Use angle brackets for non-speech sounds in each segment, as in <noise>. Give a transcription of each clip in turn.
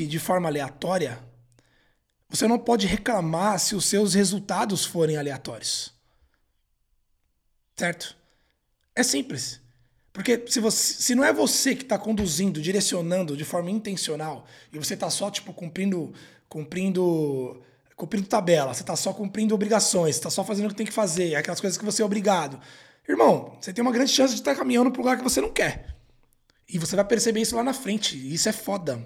vive de forma aleatória, você não pode reclamar se os seus resultados forem aleatórios. Certo? É simples. Porque se, você, se não é você que está conduzindo, direcionando de forma intencional, e você está só, tipo, cumprindo, cumprindo, cumprindo tabela, você está só cumprindo obrigações, está só fazendo o que tem que fazer, aquelas coisas que você é obrigado. Irmão, você tem uma grande chance de estar tá caminhando para um lugar que você não quer. E você vai perceber isso lá na frente. E isso é foda.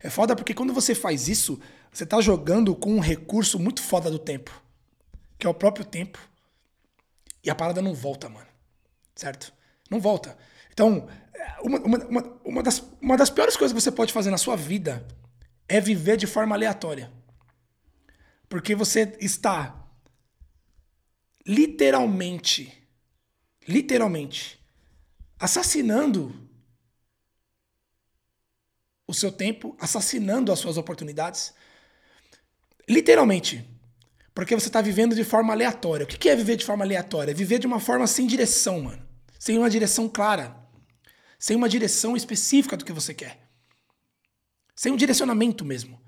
É foda porque quando você faz isso, você está jogando com um recurso muito foda do tempo, que é o próprio tempo. E a parada não volta, mano. Certo? Não volta. Então, uma, uma, uma, uma, das, uma das piores coisas que você pode fazer na sua vida é viver de forma aleatória. Porque você está literalmente, literalmente, assassinando o seu tempo, assassinando as suas oportunidades. Literalmente. Porque você está vivendo de forma aleatória. O que é viver de forma aleatória? É viver de uma forma sem direção, mano. Sem uma direção clara. Sem uma direção específica do que você quer. Sem um direcionamento mesmo.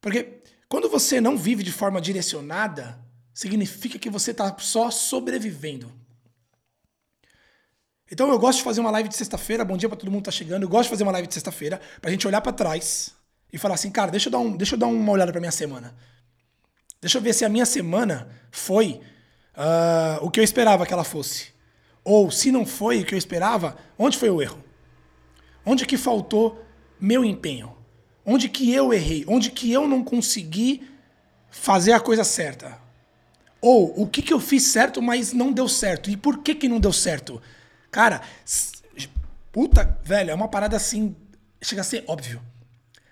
Porque quando você não vive de forma direcionada, significa que você está só sobrevivendo. Então eu gosto de fazer uma live de sexta-feira, bom dia para todo mundo que tá chegando. Eu gosto de fazer uma live de sexta-feira pra gente olhar para trás e falar assim, cara, deixa eu dar, um, deixa eu dar uma olhada pra minha semana. Deixa eu ver se a minha semana foi uh, o que eu esperava que ela fosse. Ou se não foi o que eu esperava, onde foi o erro? Onde que faltou meu empenho? Onde que eu errei? Onde que eu não consegui fazer a coisa certa? Ou o que que eu fiz certo, mas não deu certo? E por que que não deu certo? Cara, puta, velho, é uma parada assim. Chega a ser óbvio.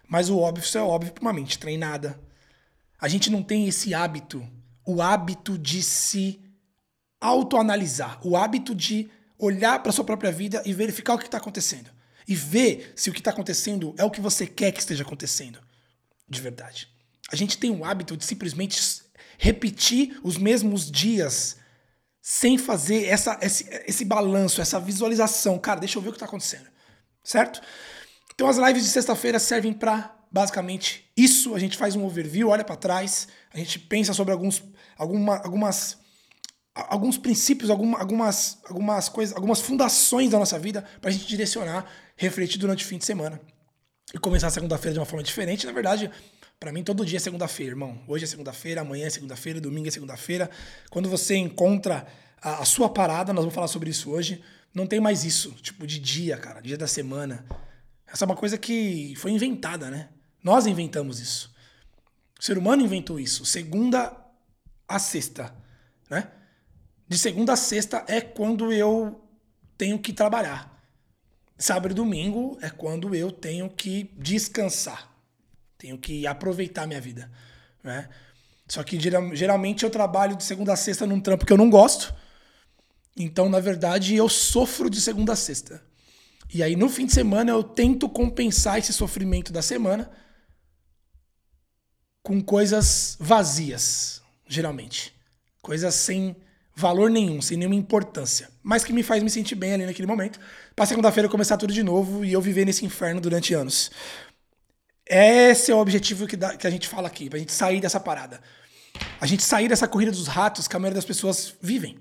Mas o óbvio só é óbvio pra uma mente treinada. A gente não tem esse hábito, o hábito de se autoanalisar, o hábito de olhar para sua própria vida e verificar o que está acontecendo. E ver se o que está acontecendo é o que você quer que esteja acontecendo. De verdade. A gente tem o hábito de simplesmente repetir os mesmos dias sem fazer essa, esse, esse balanço, essa visualização. Cara, deixa eu ver o que está acontecendo. Certo? Então as lives de sexta-feira servem para basicamente isso. A gente faz um overview, olha para trás, a gente pensa sobre alguns, alguma, algumas, alguns princípios, alguma, algumas, algumas coisas, algumas fundações da nossa vida para a gente direcionar, refletir durante o fim de semana e começar a segunda-feira de uma forma diferente. Na verdade, para mim, todo dia é segunda-feira, irmão. Hoje é segunda-feira, amanhã é segunda-feira, domingo é segunda-feira. Quando você encontra a, a, sua parada, nós vamos falar sobre isso hoje, não tem mais isso, tipo, de dia, cara, dia da semana. Essa é uma coisa que foi inventada, né? Nós inventamos isso. O ser humano inventou isso. Segunda a sexta, né? De segunda a sexta é quando eu tenho que trabalhar. Sábado e domingo é quando eu tenho que descansar. Tenho que aproveitar minha vida, né? Só que geralmente eu trabalho de segunda a sexta num trampo que eu não gosto. Então, na verdade, eu sofro de segunda a sexta. E aí, no fim de semana, eu tento compensar esse sofrimento da semana com coisas vazias, geralmente. Coisas sem valor nenhum, sem nenhuma importância. Mas que me faz me sentir bem ali naquele momento. Pra segunda-feira começar tudo de novo e eu viver nesse inferno durante anos. Esse é o objetivo que, dá, que a gente fala aqui, pra gente sair dessa parada. A gente sair dessa corrida dos ratos que a maioria das pessoas vivem.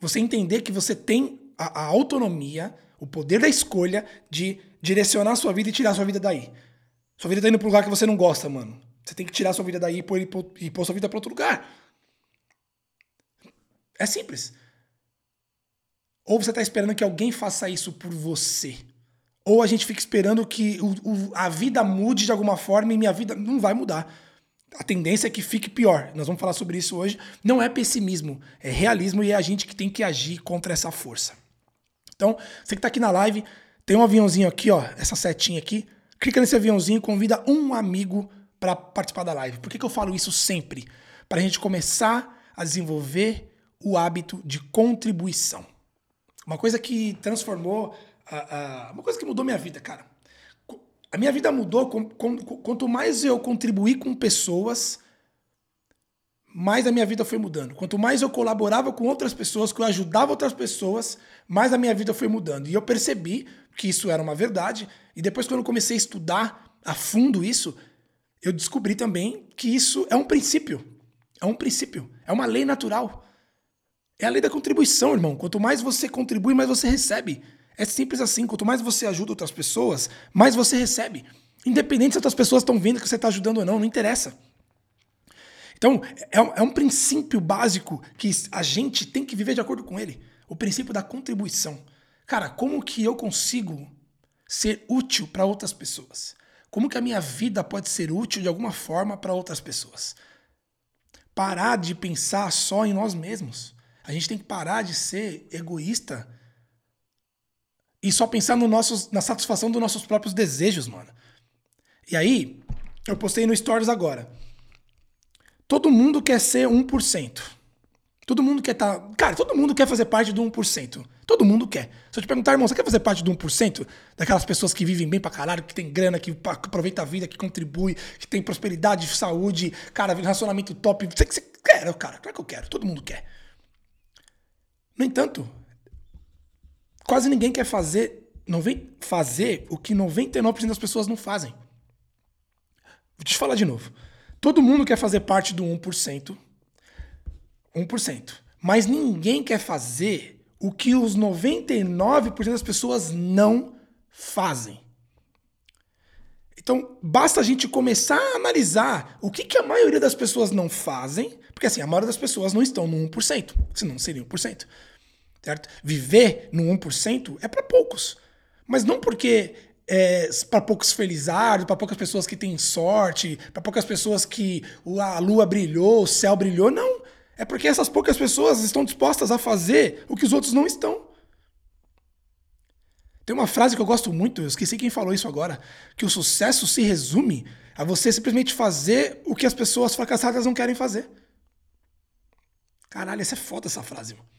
Você entender que você tem a, a autonomia, o poder da escolha de direcionar a sua vida e tirar a sua vida daí. Sua vida tá indo pra um lugar que você não gosta, mano. Você tem que tirar a sua vida daí e pôr, e pôr sua vida pra outro lugar. É simples. Ou você tá esperando que alguém faça isso por você ou a gente fica esperando que o, o, a vida mude de alguma forma e minha vida não vai mudar. A tendência é que fique pior. Nós vamos falar sobre isso hoje. Não é pessimismo, é realismo e é a gente que tem que agir contra essa força. Então, você que está aqui na live, tem um aviãozinho aqui, ó, essa setinha aqui. Clica nesse aviãozinho, convida um amigo para participar da live. Por que, que eu falo isso sempre? Para a gente começar a desenvolver o hábito de contribuição. Uma coisa que transformou a, a, uma coisa que mudou minha vida, cara. A minha vida mudou com, com, quanto mais eu contribuí com pessoas, mais a minha vida foi mudando. Quanto mais eu colaborava com outras pessoas, que eu ajudava outras pessoas, mais a minha vida foi mudando. E eu percebi que isso era uma verdade. E depois, quando eu comecei a estudar a fundo isso, eu descobri também que isso é um princípio. É um princípio. É uma lei natural. É a lei da contribuição, irmão. Quanto mais você contribui, mais você recebe. É simples assim. Quanto mais você ajuda outras pessoas, mais você recebe. Independente se outras pessoas estão vendo que você está ajudando ou não, não interessa. Então, é, é um princípio básico que a gente tem que viver de acordo com ele. O princípio da contribuição. Cara, como que eu consigo ser útil para outras pessoas? Como que a minha vida pode ser útil de alguma forma para outras pessoas? Parar de pensar só em nós mesmos. A gente tem que parar de ser egoísta e só pensar no nossos, na satisfação dos nossos próprios desejos, mano. E aí, eu postei no Stories agora. Todo mundo quer ser 1%. Todo mundo quer estar. Tá... Cara, todo mundo quer fazer parte do 1%. Todo mundo quer. Se eu te perguntar, irmão, você quer fazer parte do 1%? Daquelas pessoas que vivem bem pra caralho, que tem grana, que aproveita a vida, que contribui, que tem prosperidade, saúde, cara, relacionamento top. Você, você quer, cara, claro que eu quero. Todo mundo quer. No entanto, quase ninguém quer fazer, fazer o que 99% das pessoas não fazem. Vou te falar de novo. Todo mundo quer fazer parte do 1%. 1%. Mas ninguém quer fazer o que os 99% das pessoas não fazem. Então, basta a gente começar a analisar o que, que a maioria das pessoas não fazem, porque assim, a maioria das pessoas não estão no 1%, senão seria 1%. Certo? Viver no 1% é para poucos. Mas não porque é, para poucos felizardos, para poucas pessoas que têm sorte, para poucas pessoas que a lua brilhou, o céu brilhou. Não. É porque essas poucas pessoas estão dispostas a fazer o que os outros não estão. Tem uma frase que eu gosto muito, eu esqueci quem falou isso agora, que o sucesso se resume a você simplesmente fazer o que as pessoas fracassadas não querem fazer. Caralho, essa é foda essa frase, mano.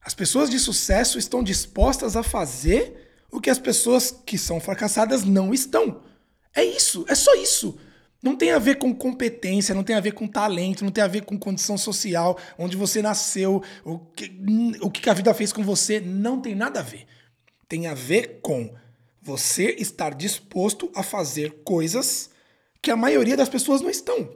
As pessoas de sucesso estão dispostas a fazer o que as pessoas que são fracassadas não estão. É isso, é só isso. Não tem a ver com competência, não tem a ver com talento, não tem a ver com condição social, onde você nasceu, o que, o que a vida fez com você, não tem nada a ver. Tem a ver com você estar disposto a fazer coisas que a maioria das pessoas não estão.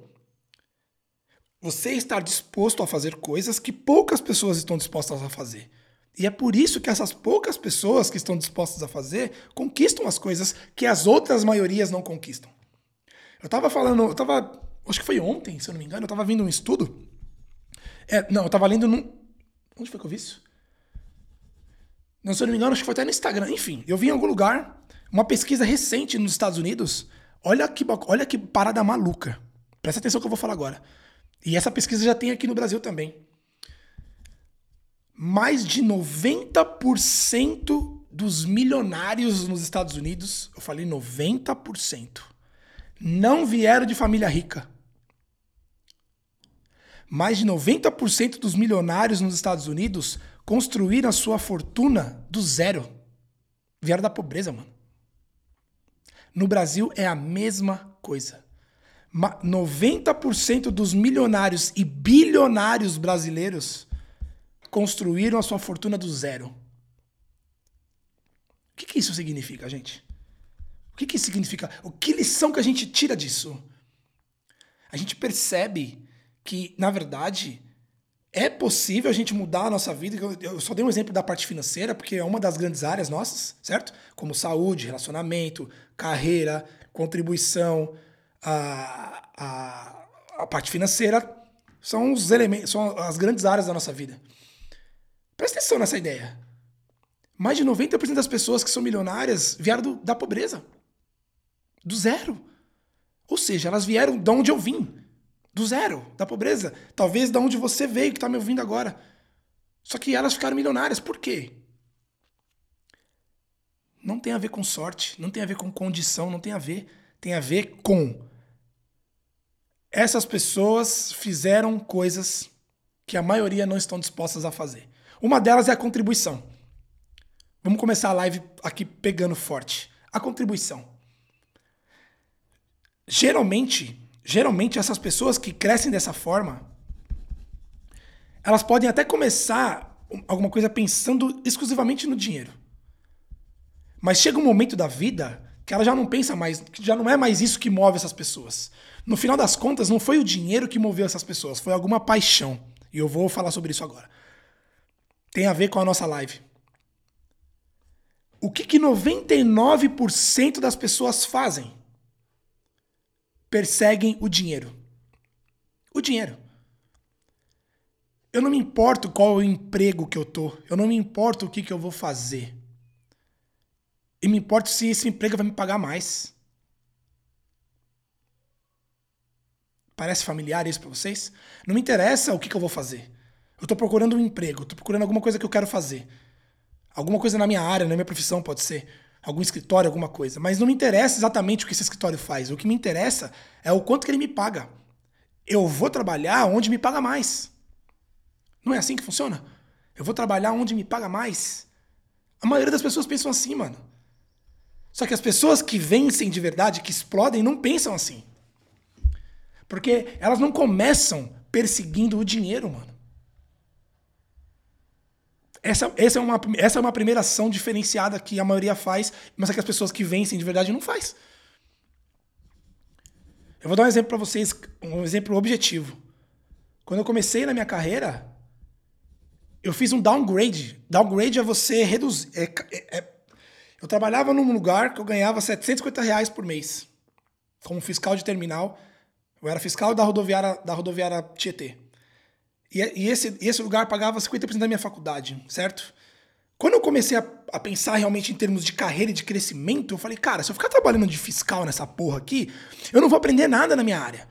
Você estar disposto a fazer coisas que poucas pessoas estão dispostas a fazer. E é por isso que essas poucas pessoas que estão dispostas a fazer conquistam as coisas que as outras maiorias não conquistam. Eu tava falando, eu tava, acho que foi ontem, se eu não me engano, eu tava vendo um estudo. É, não, eu tava lendo num. Onde foi que eu vi isso? Não, se eu não me engano, acho que foi até no Instagram. Enfim, eu vi em algum lugar uma pesquisa recente nos Estados Unidos. Olha que, olha que parada maluca. Presta atenção que eu vou falar agora. E essa pesquisa já tem aqui no Brasil também mais de 90% dos milionários nos Estados Unidos, eu falei 90%, não vieram de família rica. Mais de 90% dos milionários nos Estados Unidos construíram a sua fortuna do zero. Vieram da pobreza, mano. No Brasil é a mesma coisa. 90% dos milionários e bilionários brasileiros construíram a sua fortuna do zero. O que, que isso significa, gente? O que, que isso significa? O que lição que a gente tira disso? A gente percebe que, na verdade, é possível a gente mudar a nossa vida. Eu só dei um exemplo da parte financeira, porque é uma das grandes áreas nossas, certo? Como saúde, relacionamento, carreira, contribuição, a, a, a parte financeira são os elementos, são as grandes áreas da nossa vida. Presta atenção nessa ideia. Mais de 90% das pessoas que são milionárias vieram do, da pobreza. Do zero. Ou seja, elas vieram de onde eu vim. Do zero, da pobreza. Talvez de onde você veio, que está me ouvindo agora. Só que elas ficaram milionárias. Por quê? Não tem a ver com sorte, não tem a ver com condição, não tem a ver. Tem a ver com. Essas pessoas fizeram coisas que a maioria não estão dispostas a fazer. Uma delas é a contribuição. Vamos começar a live aqui pegando forte. A contribuição. Geralmente, geralmente essas pessoas que crescem dessa forma, elas podem até começar alguma coisa pensando exclusivamente no dinheiro. Mas chega um momento da vida que ela já não pensa mais, que já não é mais isso que move essas pessoas. No final das contas, não foi o dinheiro que moveu essas pessoas, foi alguma paixão. E eu vou falar sobre isso agora. Tem a ver com a nossa live. O que, que 99% das pessoas fazem? Perseguem o dinheiro. O dinheiro. Eu não me importo qual é o emprego que eu tô. Eu não me importo o que, que eu vou fazer. E me importo se esse emprego vai me pagar mais. Parece familiar isso para vocês? Não me interessa o que, que eu vou fazer. Eu tô procurando um emprego, tô procurando alguma coisa que eu quero fazer. Alguma coisa na minha área, na minha profissão pode ser. Algum escritório, alguma coisa. Mas não me interessa exatamente o que esse escritório faz. O que me interessa é o quanto que ele me paga. Eu vou trabalhar onde me paga mais. Não é assim que funciona? Eu vou trabalhar onde me paga mais. A maioria das pessoas pensam assim, mano. Só que as pessoas que vencem de verdade, que explodem, não pensam assim. Porque elas não começam perseguindo o dinheiro, mano. Essa, essa, é uma, essa é uma primeira ação diferenciada que a maioria faz, mas é que as pessoas que vencem de verdade não faz. Eu vou dar um exemplo para vocês, um exemplo objetivo. Quando eu comecei na minha carreira, eu fiz um downgrade. Downgrade é você reduzir. É, é, é, eu trabalhava num lugar que eu ganhava 750 reais por mês, como fiscal de terminal. Eu era fiscal da rodoviária, da rodoviária Tietê. E, e esse, esse lugar pagava 50% da minha faculdade, certo? Quando eu comecei a, a, pensar realmente em termos de carreira e de crescimento, eu falei, cara, se eu ficar trabalhando de fiscal nessa porra aqui, eu não vou aprender nada na minha área.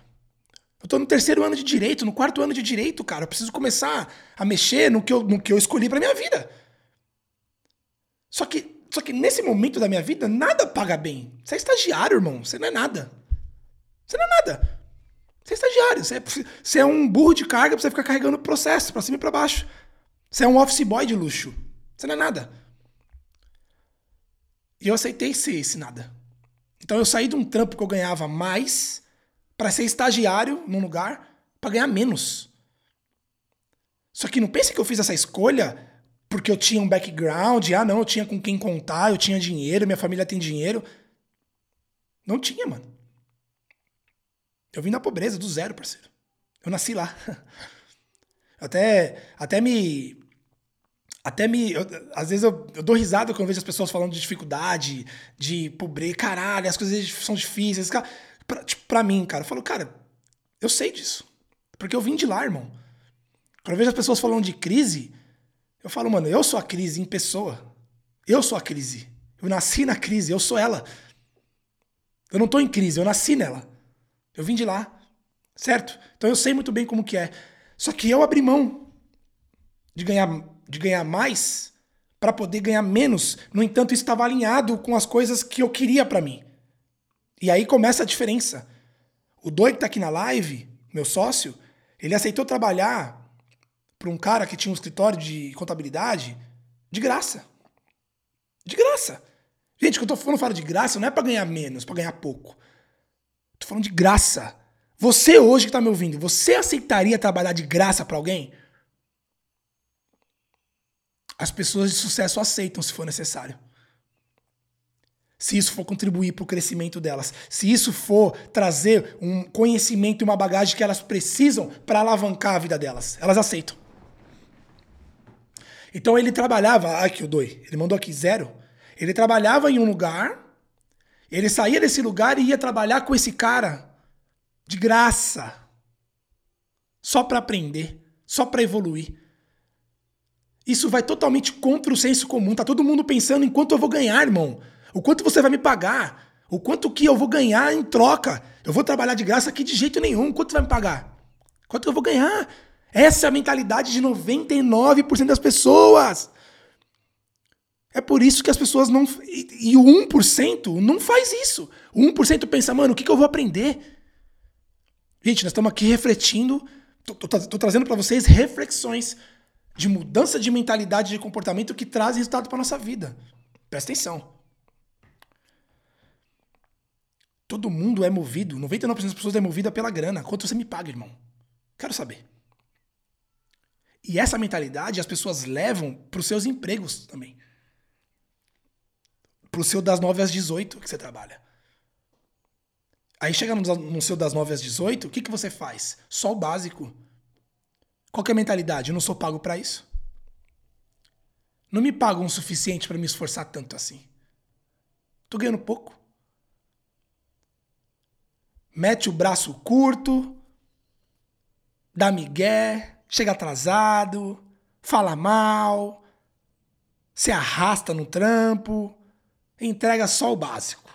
Eu tô no terceiro ano de direito, no quarto ano de direito, cara. Eu preciso começar a mexer no que eu, no que eu escolhi pra minha vida. Só que, só que nesse momento da minha vida, nada paga bem. Você é estagiário, irmão. Você não é nada. Você não é nada. Você é estagiário. Você é, você é um burro de carga pra você ficar carregando processo pra cima e pra baixo. Você é um office boy de luxo. Você não é nada. E eu aceitei ser esse nada. Então eu saí de um trampo que eu ganhava mais para ser estagiário num lugar para ganhar menos. Só que não pense que eu fiz essa escolha porque eu tinha um background, ah não, eu tinha com quem contar, eu tinha dinheiro, minha família tem dinheiro. Não tinha, mano. Eu vim da pobreza, do zero, parceiro. Eu nasci lá. <laughs> Até, até me. Até me. Eu, às vezes eu, eu, dou risada quando eu vejo as pessoas falando de dificuldade, de pobreza. Caralho, as coisas são difíceis. Pra, tipo, pra mim, cara. Eu falo, cara, eu sei disso. Porque eu vim de lá, irmão. Quando eu vejo as pessoas falando de crise, eu falo, mano, eu sou a crise em pessoa. Eu sou a crise. Eu nasci na crise, eu sou ela. Eu não tô em crise, eu nasci nela. Eu vim de lá. Certo? Então eu sei muito bem como que é. Só que eu abri mão de ganhar, de ganhar mais para poder ganhar menos. No entanto, isso estava alinhado com as coisas que eu queria para mim. E aí começa a diferença. O Doi que tá aqui na live, meu sócio, ele aceitou trabalhar para um cara que tinha um escritório de contabilidade de graça. De graça. Gente, quando eu tô falando de graça, não é para ganhar menos, para ganhar pouco. Tô falando de graça. Você hoje que tá me ouvindo, você aceitaria trabalhar de graça para alguém? As pessoas de sucesso aceitam se for necessário se isso for contribuir para o crescimento delas, se isso for trazer um conhecimento e uma bagagem que elas precisam para alavancar a vida delas, elas aceitam. Então ele trabalhava, aqui o doi, ele mandou aqui zero. Ele trabalhava em um lugar, ele saía desse lugar e ia trabalhar com esse cara de graça, só para aprender, só para evoluir. Isso vai totalmente contra o senso comum. Tá todo mundo pensando em quanto eu vou ganhar, irmão. O quanto você vai me pagar? O quanto que eu vou ganhar em troca? Eu vou trabalhar de graça aqui de jeito nenhum. Quanto vai me pagar? Quanto eu vou ganhar? Essa é a mentalidade de 99% das pessoas. É por isso que as pessoas não. E, o 1% não faz isso. O 1% pensa, mano, o que, que eu vou aprender? Gente, nós estamos aqui refletindo. Tô trazendo para vocês reflexões de mudança de mentalidade de comportamento que traz resultado para nossa vida. Presta atenção. Todo mundo é movido, 99% das pessoas é movida pela grana. Quanto você me paga, irmão? Quero saber. E essa mentalidade as pessoas levam para os seus empregos também. pro seu das 9 às 18 que você trabalha. Aí chega no, no seu das 9 às 18, o que, que você faz? Só o básico. Qual que é a mentalidade? Eu não sou pago para isso. Não me pagam o suficiente para me esforçar tanto assim. Tô ganhando pouco. Mete o braço curto, dá migué, chega atrasado, fala mal, se arrasta no trampo, entrega só o básico.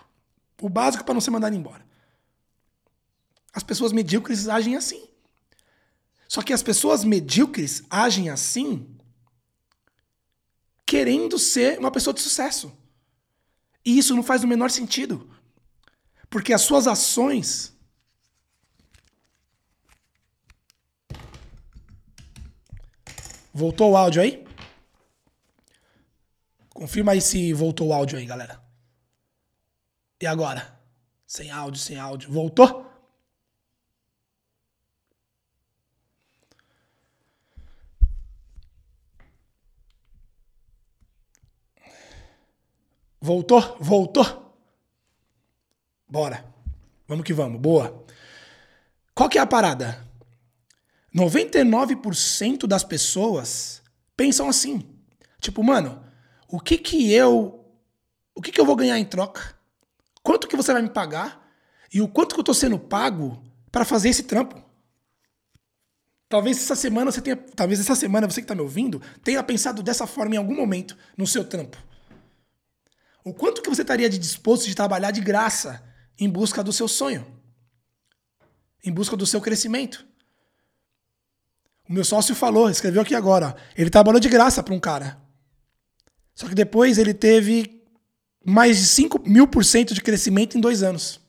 O básico para não ser mandado embora. As pessoas medíocres agem assim. Só que as pessoas medíocres agem assim querendo ser uma pessoa de sucesso. E isso não faz o menor sentido. Porque as suas ações Voltou o áudio aí? Confirma aí se voltou o áudio aí, galera. E agora? Sem áudio, sem áudio. Voltou? Voltou? Voltou? Bora. Vamos que vamos. Boa. Qual que é a parada? 99% das pessoas pensam assim. Tipo, mano, o que que eu o que que eu vou ganhar em troca? Quanto que você vai me pagar? E o quanto que eu tô sendo pago para fazer esse trampo? Talvez essa semana você tenha, talvez essa semana você que tá me ouvindo, tenha pensado dessa forma em algum momento no seu trampo. O quanto que você estaria disposto de trabalhar de graça em busca do seu sonho? Em busca do seu crescimento? O meu sócio falou, escreveu aqui agora, ele trabalhou de graça para um cara. Só que depois ele teve mais de 5 mil por cento de crescimento em dois anos.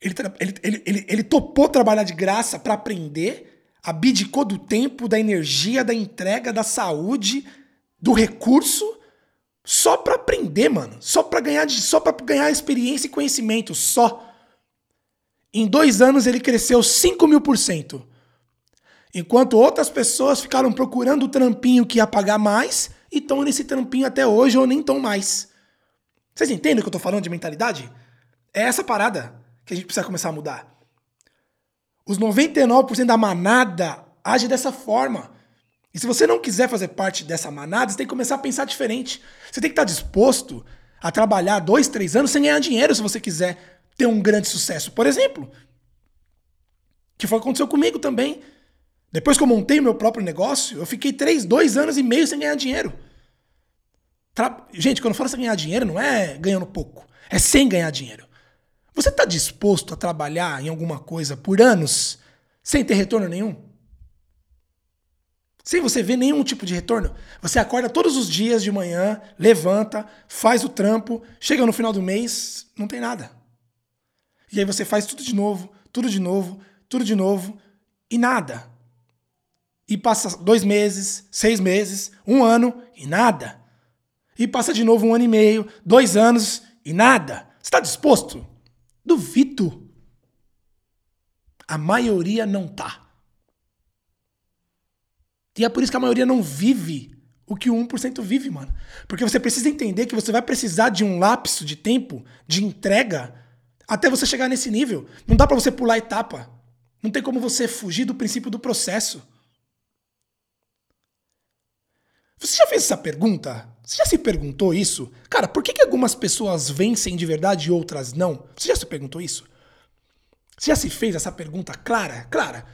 Ele, ele, ele, ele, ele topou trabalhar de graça para aprender, abdicou do tempo, da energia, da entrega, da saúde, do recurso só para aprender, mano. Só para ganhar, só para ganhar experiência e conhecimento, só. Em dois anos ele cresceu 5 mil por cento. Enquanto outras pessoas ficaram procurando o trampinho que ia pagar mais e estão nesse trampinho até hoje ou nem estão mais. Vocês entendem o que eu tô falando de mentalidade? É essa parada que a gente precisa começar a mudar. Os 99% da manada age dessa forma. E se você não quiser fazer parte dessa manada, você tem que começar a pensar diferente. Você tem que estar disposto a trabalhar dois, três anos sem ganhar dinheiro se você quiser ter um grande sucesso. Por exemplo, que foi o que aconteceu comigo também. Depois que eu montei o meu próprio negócio, eu fiquei três, dois anos e meio sem ganhar dinheiro. Tra... Gente, quando eu falo sem ganhar dinheiro, não é ganhando pouco. É sem ganhar dinheiro. Você está disposto a trabalhar em alguma coisa por anos sem ter retorno nenhum? sem você ver nenhum tipo de retorno. Você acorda todos os dias de manhã, levanta, faz o trampo, chega no final do mês, não tem nada. E aí você faz tudo de novo, tudo de novo, tudo de novo e nada. E passa dois meses, seis meses, um ano e nada. E passa de novo um ano e meio, dois anos e nada. Você está disposto? Duvido. A maioria não tá. E é por isso que a maioria não vive o que o 1% vive, mano. Porque você precisa entender que você vai precisar de um lapso de tempo, de entrega, até você chegar nesse nível. Não dá para você pular etapa. Não tem como você fugir do princípio do processo. Você já fez essa pergunta? Você já se perguntou isso? Cara, por que, que algumas pessoas vencem de verdade e outras não? Você já se perguntou isso? Você já se fez essa pergunta clara? Clara.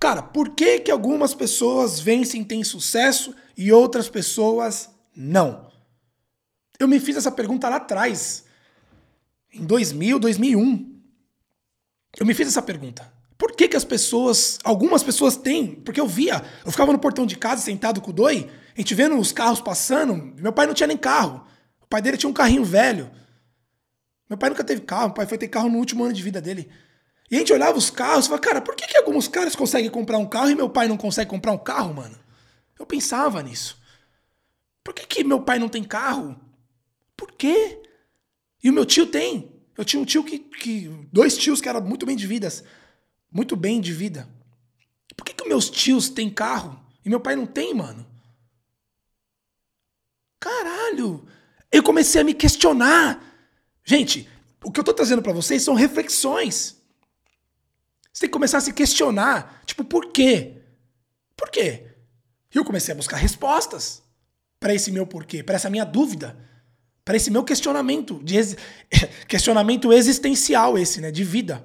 Cara, por que, que algumas pessoas vencem e têm sucesso e outras pessoas não? Eu me fiz essa pergunta lá atrás, em 2000, 2001. Eu me fiz essa pergunta. Por que, que as pessoas, algumas pessoas têm? Porque eu via, eu ficava no portão de casa sentado com o Doi, a gente vendo os carros passando. Meu pai não tinha nem carro. O pai dele tinha um carrinho velho. Meu pai nunca teve carro, meu pai foi ter carro no último ano de vida dele. E a gente olhava os carros e falava, cara, por que, que alguns caras conseguem comprar um carro e meu pai não consegue comprar um carro, mano? Eu pensava nisso. Por que, que meu pai não tem carro? Por quê? E o meu tio tem. Eu tinha um tio que, que. Dois tios que eram muito bem de vidas. Muito bem de vida. Por que, que meus tios têm carro e meu pai não tem, mano? Caralho! eu comecei a me questionar. Gente, o que eu tô trazendo para vocês são reflexões. Você tem que começar a se questionar. Tipo, por quê? Por quê? E eu comecei a buscar respostas para esse meu porquê, para essa minha dúvida, para esse meu questionamento, de ex... <laughs> questionamento existencial esse, né, de vida.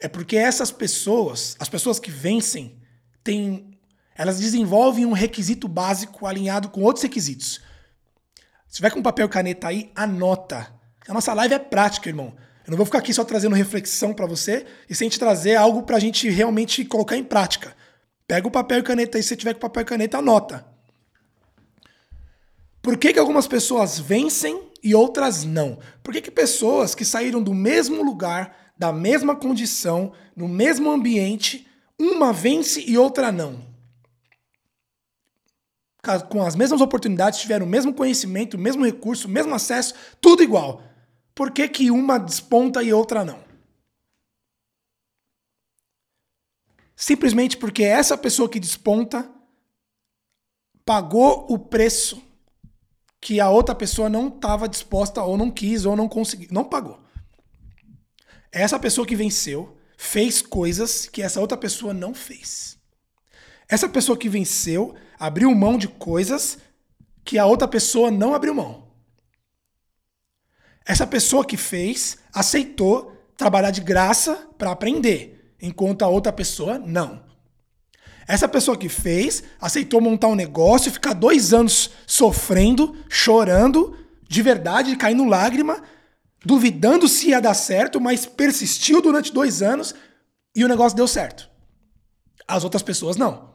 É porque essas pessoas, as pessoas que vencem, têm, elas desenvolvem um requisito básico alinhado com outros requisitos. Se tiver com papel e caneta aí, anota. A nossa live é prática, irmão. Eu não vou ficar aqui só trazendo reflexão para você e sem te trazer algo para a gente realmente colocar em prática. Pega o papel e caneta aí, se tiver com papel e caneta, anota. Por que, que algumas pessoas vencem e outras não? Por que, que pessoas que saíram do mesmo lugar, da mesma condição, no mesmo ambiente, uma vence e outra não? Com as mesmas oportunidades, tiveram o mesmo conhecimento, o mesmo recurso, o mesmo acesso, tudo igual. Por que, que uma desponta e outra não? Simplesmente porque essa pessoa que desponta pagou o preço que a outra pessoa não estava disposta ou não quis ou não conseguiu, não pagou. Essa pessoa que venceu fez coisas que essa outra pessoa não fez. Essa pessoa que venceu abriu mão de coisas que a outra pessoa não abriu mão. Essa pessoa que fez aceitou trabalhar de graça para aprender, enquanto a outra pessoa não. Essa pessoa que fez aceitou montar um negócio, ficar dois anos sofrendo, chorando, de verdade, caindo lágrima, duvidando se ia dar certo, mas persistiu durante dois anos e o negócio deu certo. As outras pessoas não.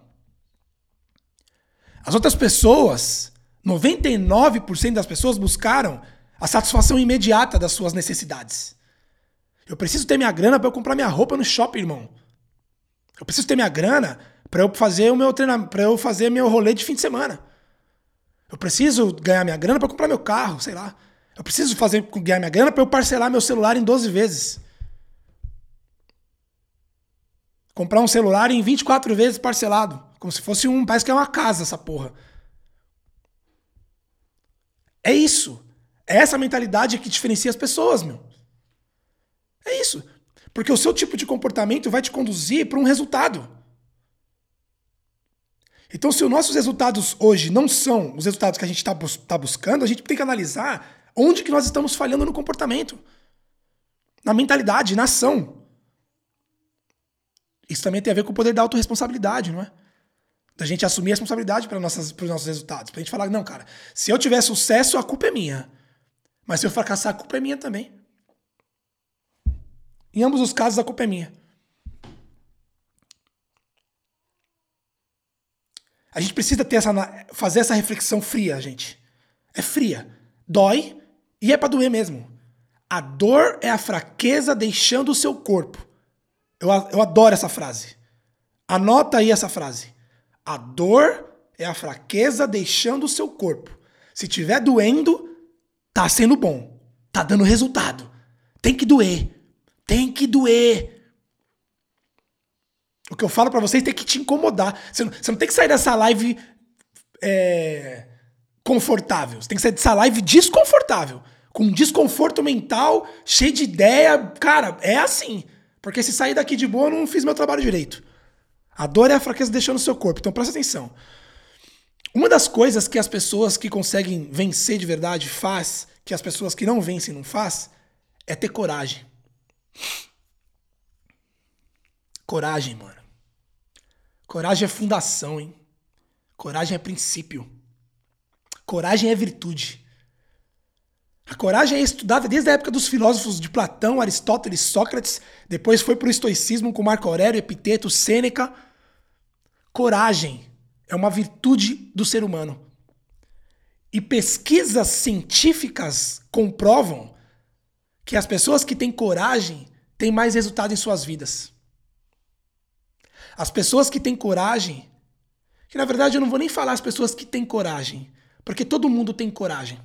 As outras pessoas, 99% das pessoas buscaram a satisfação imediata das suas necessidades. Eu preciso ter minha grana para eu comprar minha roupa no shopping, irmão. Eu preciso ter minha grana para eu fazer o meu treinamento, para eu fazer meu rolê de fim de semana. Eu preciso ganhar minha grana para comprar meu carro, sei lá. Eu preciso fazer ganhar minha grana para eu parcelar meu celular em 12 vezes. Comprar um celular em 24 vezes parcelado, como se fosse um, parece que é uma casa essa porra. É isso. É essa mentalidade que diferencia as pessoas, meu. É isso. Porque o seu tipo de comportamento vai te conduzir para um resultado. Então, se os nossos resultados hoje não são os resultados que a gente está bus tá buscando, a gente tem que analisar onde que nós estamos falhando no comportamento. Na mentalidade, na ação. Isso também tem a ver com o poder da autorresponsabilidade, não é? Da gente assumir a responsabilidade para os nossos resultados. Para a gente falar, não, cara, se eu tiver sucesso, a culpa é minha. Mas se eu fracassar, a culpa é minha também. Em ambos os casos, a culpa é minha. A gente precisa ter essa, fazer essa reflexão fria, gente. É fria. Dói e é para doer mesmo. A dor é a fraqueza deixando o seu corpo. Eu, eu adoro essa frase. Anota aí essa frase. A dor é a fraqueza deixando o seu corpo. Se tiver doendo, tá sendo bom, tá dando resultado. Tem que doer, tem que doer. O que eu falo para vocês tem que te incomodar. Você não, você não tem que sair dessa live é, confortável. Você tem que sair dessa live desconfortável. Com desconforto mental, cheio de ideia. Cara, é assim. Porque se sair daqui de boa, eu não fiz meu trabalho direito. A dor é a fraqueza deixando o seu corpo. Então presta atenção. Uma das coisas que as pessoas que conseguem vencer de verdade faz, que as pessoas que não vencem não faz, é ter coragem. Coragem, mano. Coragem é fundação, hein? Coragem é princípio. Coragem é virtude. A coragem é estudada desde a época dos filósofos de Platão, Aristóteles, Sócrates, depois foi para o estoicismo com Marco Aurélio, Epiteto, Sêneca. Coragem é uma virtude do ser humano. E pesquisas científicas comprovam que as pessoas que têm coragem têm mais resultado em suas vidas. As pessoas que têm coragem, que na verdade eu não vou nem falar as pessoas que têm coragem, porque todo mundo tem coragem.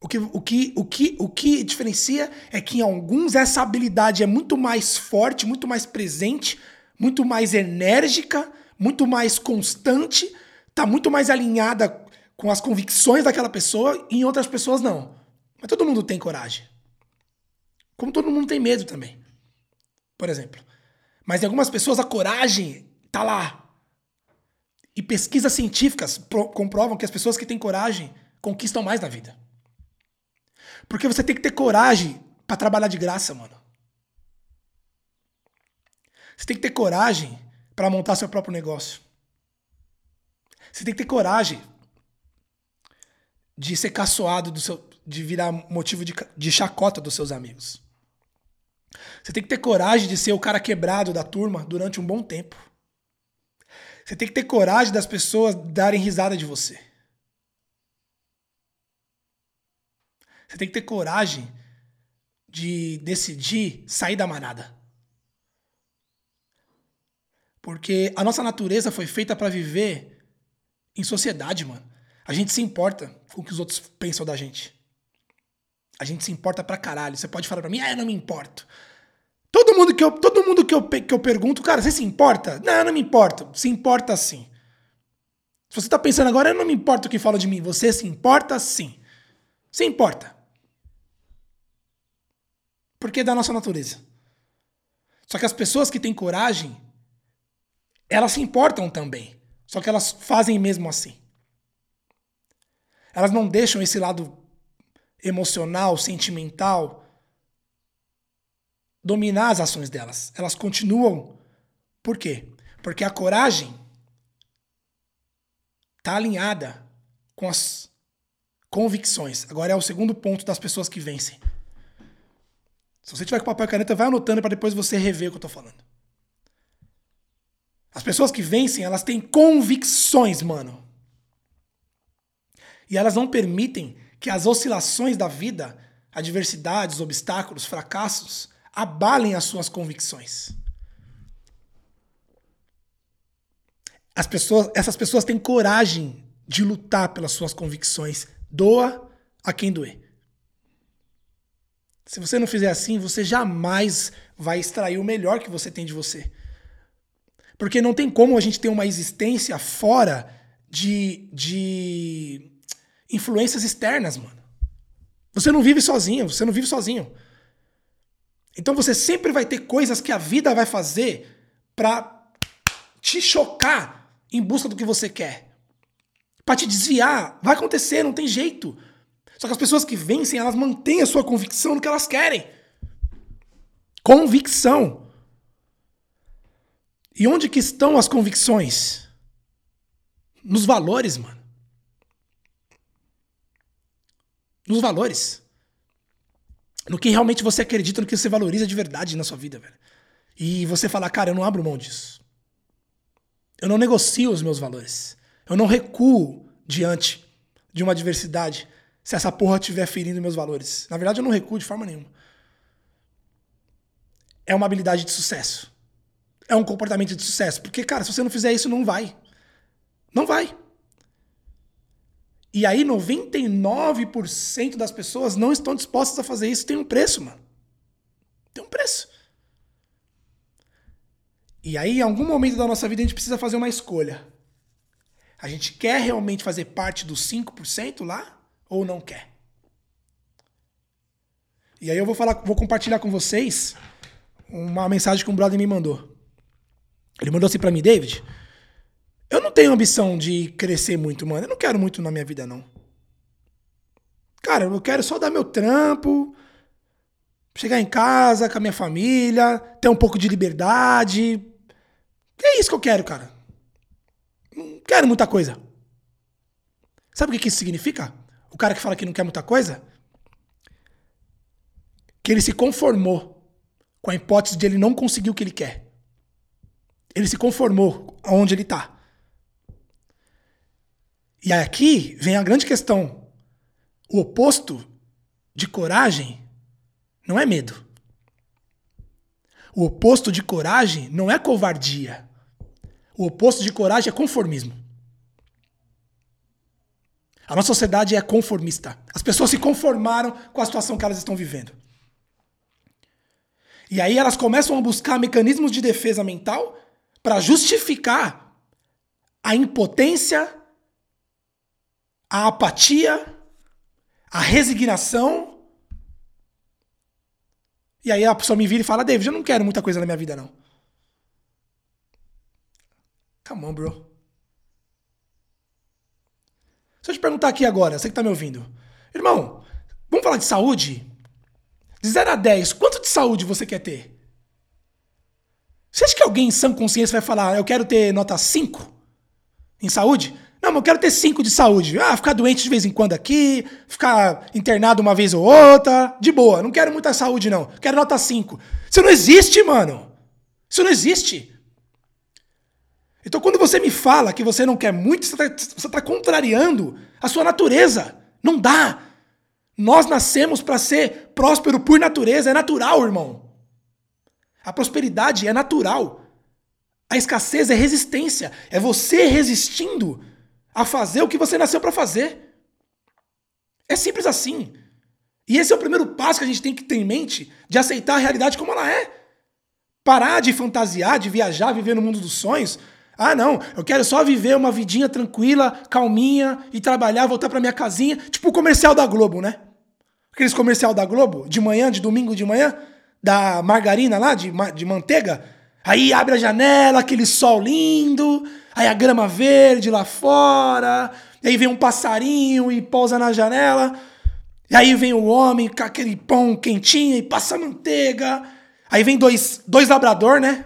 O que, o, que, o, que, o que diferencia é que em alguns essa habilidade é muito mais forte, muito mais presente, muito mais enérgica, muito mais constante, está muito mais alinhada com as convicções daquela pessoa e em outras pessoas não. Mas todo mundo tem coragem. Como todo mundo tem medo também. Por exemplo. Mas em algumas pessoas a coragem tá lá. E pesquisas científicas comprovam que as pessoas que têm coragem conquistam mais na vida. Porque você tem que ter coragem para trabalhar de graça, mano. Você tem que ter coragem para montar seu próprio negócio. Você tem que ter coragem de ser caçoado do seu, de virar motivo de, de chacota dos seus amigos. Você tem que ter coragem de ser o cara quebrado da turma durante um bom tempo. Você tem que ter coragem das pessoas darem risada de você. Você tem que ter coragem de decidir sair da manada. Porque a nossa natureza foi feita para viver em sociedade, mano. A gente se importa com o que os outros pensam da gente. A gente se importa pra caralho. Você pode falar pra mim, ah, eu não me importo. Todo mundo que eu, todo mundo que eu, que eu pergunto, cara, você se importa? Não, eu não me importo. Se importa sim. Se você tá pensando agora, eu não me importo o que fala de mim. Você se importa sim. Se importa. Porque é da nossa natureza. Só que as pessoas que têm coragem, elas se importam também. Só que elas fazem mesmo assim. Elas não deixam esse lado emocional, sentimental dominar as ações delas. Elas continuam. Por quê? Porque a coragem está alinhada com as convicções. Agora é o segundo ponto das pessoas que vencem. Se você tiver com papel e caneta, vai anotando para depois você rever o que eu estou falando. As pessoas que vencem, elas têm convicções, mano. E elas não permitem que as oscilações da vida, adversidades, obstáculos, fracassos, abalem as suas convicções. As pessoas, essas pessoas têm coragem de lutar pelas suas convicções. Doa a quem doer. Se você não fizer assim, você jamais vai extrair o melhor que você tem de você. Porque não tem como a gente ter uma existência fora de, de influências externas, mano. Você não vive sozinho, você não vive sozinho. Então você sempre vai ter coisas que a vida vai fazer para te chocar em busca do que você quer. Para te desviar. Vai acontecer, não tem jeito. Só que as pessoas que vencem, elas mantêm a sua convicção no que elas querem. Convicção. E onde que estão as convicções? Nos valores, mano. Nos valores. No que realmente você acredita, no que você valoriza de verdade na sua vida, velho. E você falar, cara, eu não abro mão disso. Eu não negocio os meus valores. Eu não recuo diante de uma adversidade se essa porra estiver ferindo meus valores. Na verdade, eu não recuo de forma nenhuma. É uma habilidade de sucesso. É um comportamento de sucesso. Porque, cara, se você não fizer isso, não vai. Não vai. E aí 99% das pessoas não estão dispostas a fazer isso. Tem um preço, mano. Tem um preço. E aí, em algum momento da nossa vida, a gente precisa fazer uma escolha. A gente quer realmente fazer parte dos 5% lá ou não quer? E aí eu vou falar, vou compartilhar com vocês uma mensagem que um brother me mandou. Ele mandou assim para mim, David, eu não tenho ambição de crescer muito, mano. Eu não quero muito na minha vida, não. Cara, eu quero só dar meu trampo, chegar em casa com a minha família, ter um pouco de liberdade. É isso que eu quero, cara. Não quero muita coisa. Sabe o que isso significa? O cara que fala que não quer muita coisa? Que ele se conformou com a hipótese de ele não conseguir o que ele quer. Ele se conformou aonde ele está. E aqui vem a grande questão. O oposto de coragem não é medo. O oposto de coragem não é covardia. O oposto de coragem é conformismo. A nossa sociedade é conformista. As pessoas se conformaram com a situação que elas estão vivendo. E aí elas começam a buscar mecanismos de defesa mental para justificar a impotência a apatia, a resignação. E aí a pessoa me vira e fala: David, eu não quero muita coisa na minha vida, não. Come on, bro. Se eu te perguntar aqui agora, você que tá me ouvindo, irmão, vamos falar de saúde? De 0 a 10, quanto de saúde você quer ter? Você acha que alguém em sã consciência vai falar, eu quero ter nota 5 em saúde? Não, mas eu quero ter 5 de saúde. Ah, ficar doente de vez em quando aqui, ficar internado uma vez ou outra, de boa. Não quero muita saúde, não. Quero nota 5. Isso não existe, mano. Isso não existe. Então, quando você me fala que você não quer muito, você está tá contrariando a sua natureza. Não dá. Nós nascemos para ser próspero por natureza. É natural, irmão. A prosperidade é natural. A escassez é resistência. É você resistindo a fazer o que você nasceu para fazer. É simples assim. E esse é o primeiro passo que a gente tem que ter em mente de aceitar a realidade como ela é. Parar de fantasiar, de viajar, viver no mundo dos sonhos. Ah, não, eu quero só viver uma vidinha tranquila, calminha e trabalhar, voltar para minha casinha, tipo o comercial da Globo, né? Aqueles comercial da Globo, de manhã, de domingo de manhã, da margarina lá, de, de manteiga. Aí abre a janela, aquele sol lindo, aí a grama verde lá fora, aí vem um passarinho e pousa na janela, e aí vem o homem com aquele pão quentinho e passa manteiga, aí vem dois, dois labrador, né?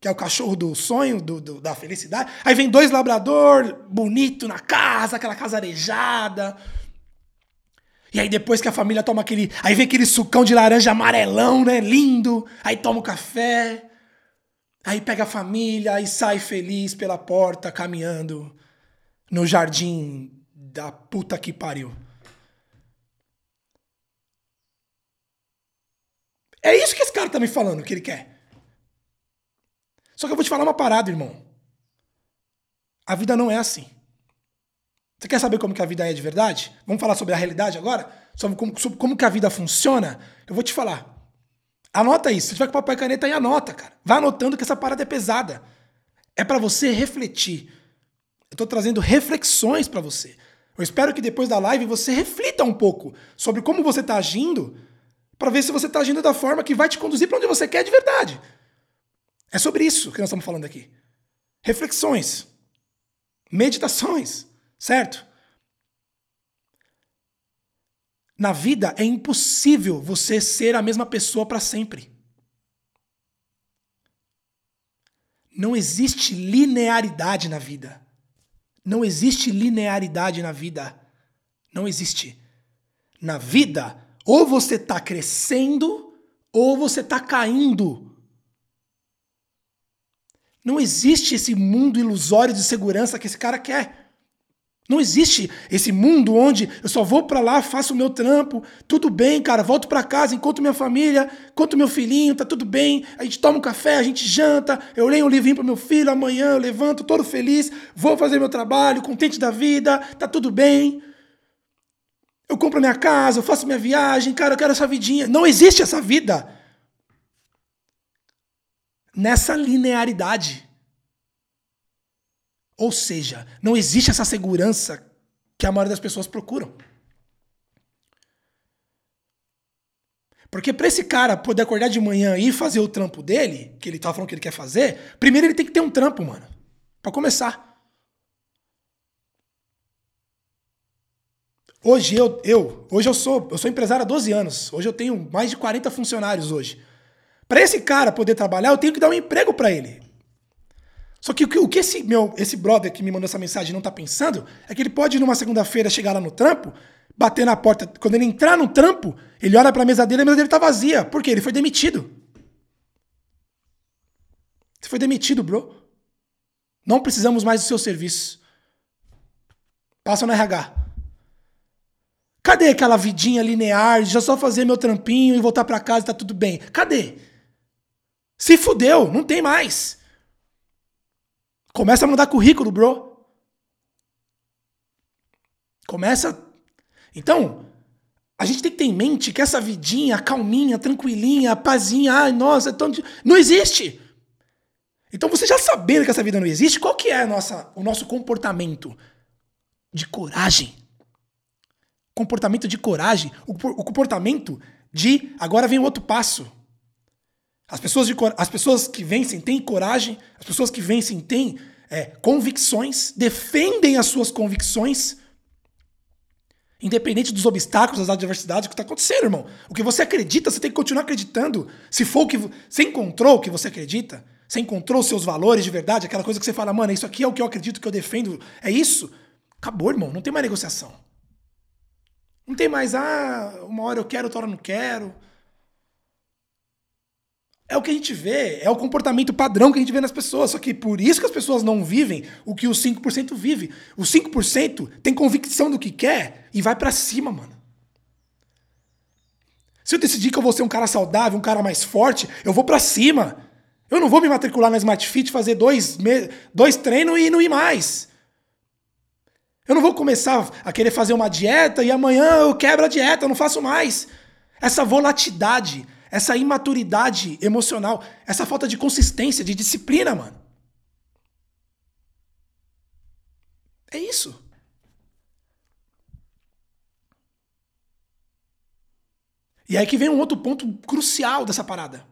Que é o cachorro do sonho, do, do da felicidade. Aí vem dois labrador bonito na casa, aquela casa arejada. E aí depois que a família toma aquele. Aí vem aquele sucão de laranja amarelão, né? Lindo. Aí toma o café. Aí pega a família e sai feliz pela porta, caminhando no jardim da puta que pariu. É isso que esse cara tá me falando que ele quer. Só que eu vou te falar uma parada, irmão. A vida não é assim. Você quer saber como que a vida é de verdade? Vamos falar sobre a realidade agora? Sobre como, sobre como que a vida funciona? Eu vou te falar. Anota isso. Se tiver com papel e caneta, aí anota, cara. Vai anotando que essa parada é pesada. É para você refletir. Eu tô trazendo reflexões para você. Eu espero que depois da live você reflita um pouco sobre como você tá agindo, para ver se você tá agindo da forma que vai te conduzir para onde você quer de verdade. É sobre isso que nós estamos falando aqui. Reflexões. Meditações, certo? Na vida é impossível você ser a mesma pessoa para sempre. Não existe linearidade na vida. Não existe linearidade na vida. Não existe. Na vida, ou você está crescendo ou você está caindo. Não existe esse mundo ilusório de segurança que esse cara quer. Não existe esse mundo onde eu só vou para lá, faço o meu trampo, tudo bem, cara, volto para casa, encontro minha família, encontro meu filhinho, tá tudo bem, a gente toma um café, a gente janta, eu leio um livrinho pro meu filho, amanhã eu levanto todo feliz, vou fazer meu trabalho, contente da vida, tá tudo bem. Eu compro minha casa, eu faço minha viagem, cara, eu quero essa vidinha. Não existe essa vida nessa linearidade. Ou seja, não existe essa segurança que a maioria das pessoas procuram. Porque para esse cara poder acordar de manhã e fazer o trampo dele, que ele tá falando que ele quer fazer, primeiro ele tem que ter um trampo, mano. Para começar. Hoje eu, eu, hoje eu sou, eu sou empresário há 12 anos. Hoje eu tenho mais de 40 funcionários hoje. Para esse cara poder trabalhar, eu tenho que dar um emprego para ele. Só que o que esse meu, esse brother que me mandou essa mensagem não tá pensando é que ele pode numa segunda-feira chegar lá no trampo, bater na porta, quando ele entrar no trampo, ele olha para a mesa dele, a mesa dele tá vazia. Por quê? Ele foi demitido. Você foi demitido, bro. Não precisamos mais do seu serviço. Passa no RH. Cadê aquela vidinha linear, já só fazer meu trampinho e voltar para casa e tá tudo bem? Cadê? Se fudeu, não tem mais. Começa a mandar currículo, bro. Começa. Então, a gente tem que ter em mente que essa vidinha calminha, tranquilinha, pazinha, ai, nossa, é tão. Não existe. Então, você já sabendo que essa vida não existe, qual que é nossa, o nosso comportamento? De coragem. comportamento de coragem, o, o comportamento de agora vem o outro passo. As pessoas, de, as pessoas que vencem têm coragem, as pessoas que vencem têm é, convicções, defendem as suas convicções, independente dos obstáculos, das adversidades, o que está acontecendo, irmão. O que você acredita, você tem que continuar acreditando. Se for o que você encontrou o que você acredita, você encontrou os seus valores de verdade, aquela coisa que você fala, mano, isso aqui é o que eu acredito que eu defendo, é isso. Acabou, irmão, não tem mais negociação. Não tem mais, ah, uma hora eu quero, outra hora eu não quero. É o que a gente vê, é o comportamento padrão que a gente vê nas pessoas. Só que por isso que as pessoas não vivem o que os 5% vive. Os 5% tem convicção do que quer e vai para cima, mano. Se eu decidir que eu vou ser um cara saudável, um cara mais forte, eu vou para cima. Eu não vou me matricular na Smart Fit, fazer dois, dois treinos e não ir mais. Eu não vou começar a querer fazer uma dieta e amanhã eu quebro a dieta, eu não faço mais. Essa volatilidade, essa imaturidade emocional, essa falta de consistência, de disciplina, mano. É isso. E aí que vem um outro ponto crucial dessa parada.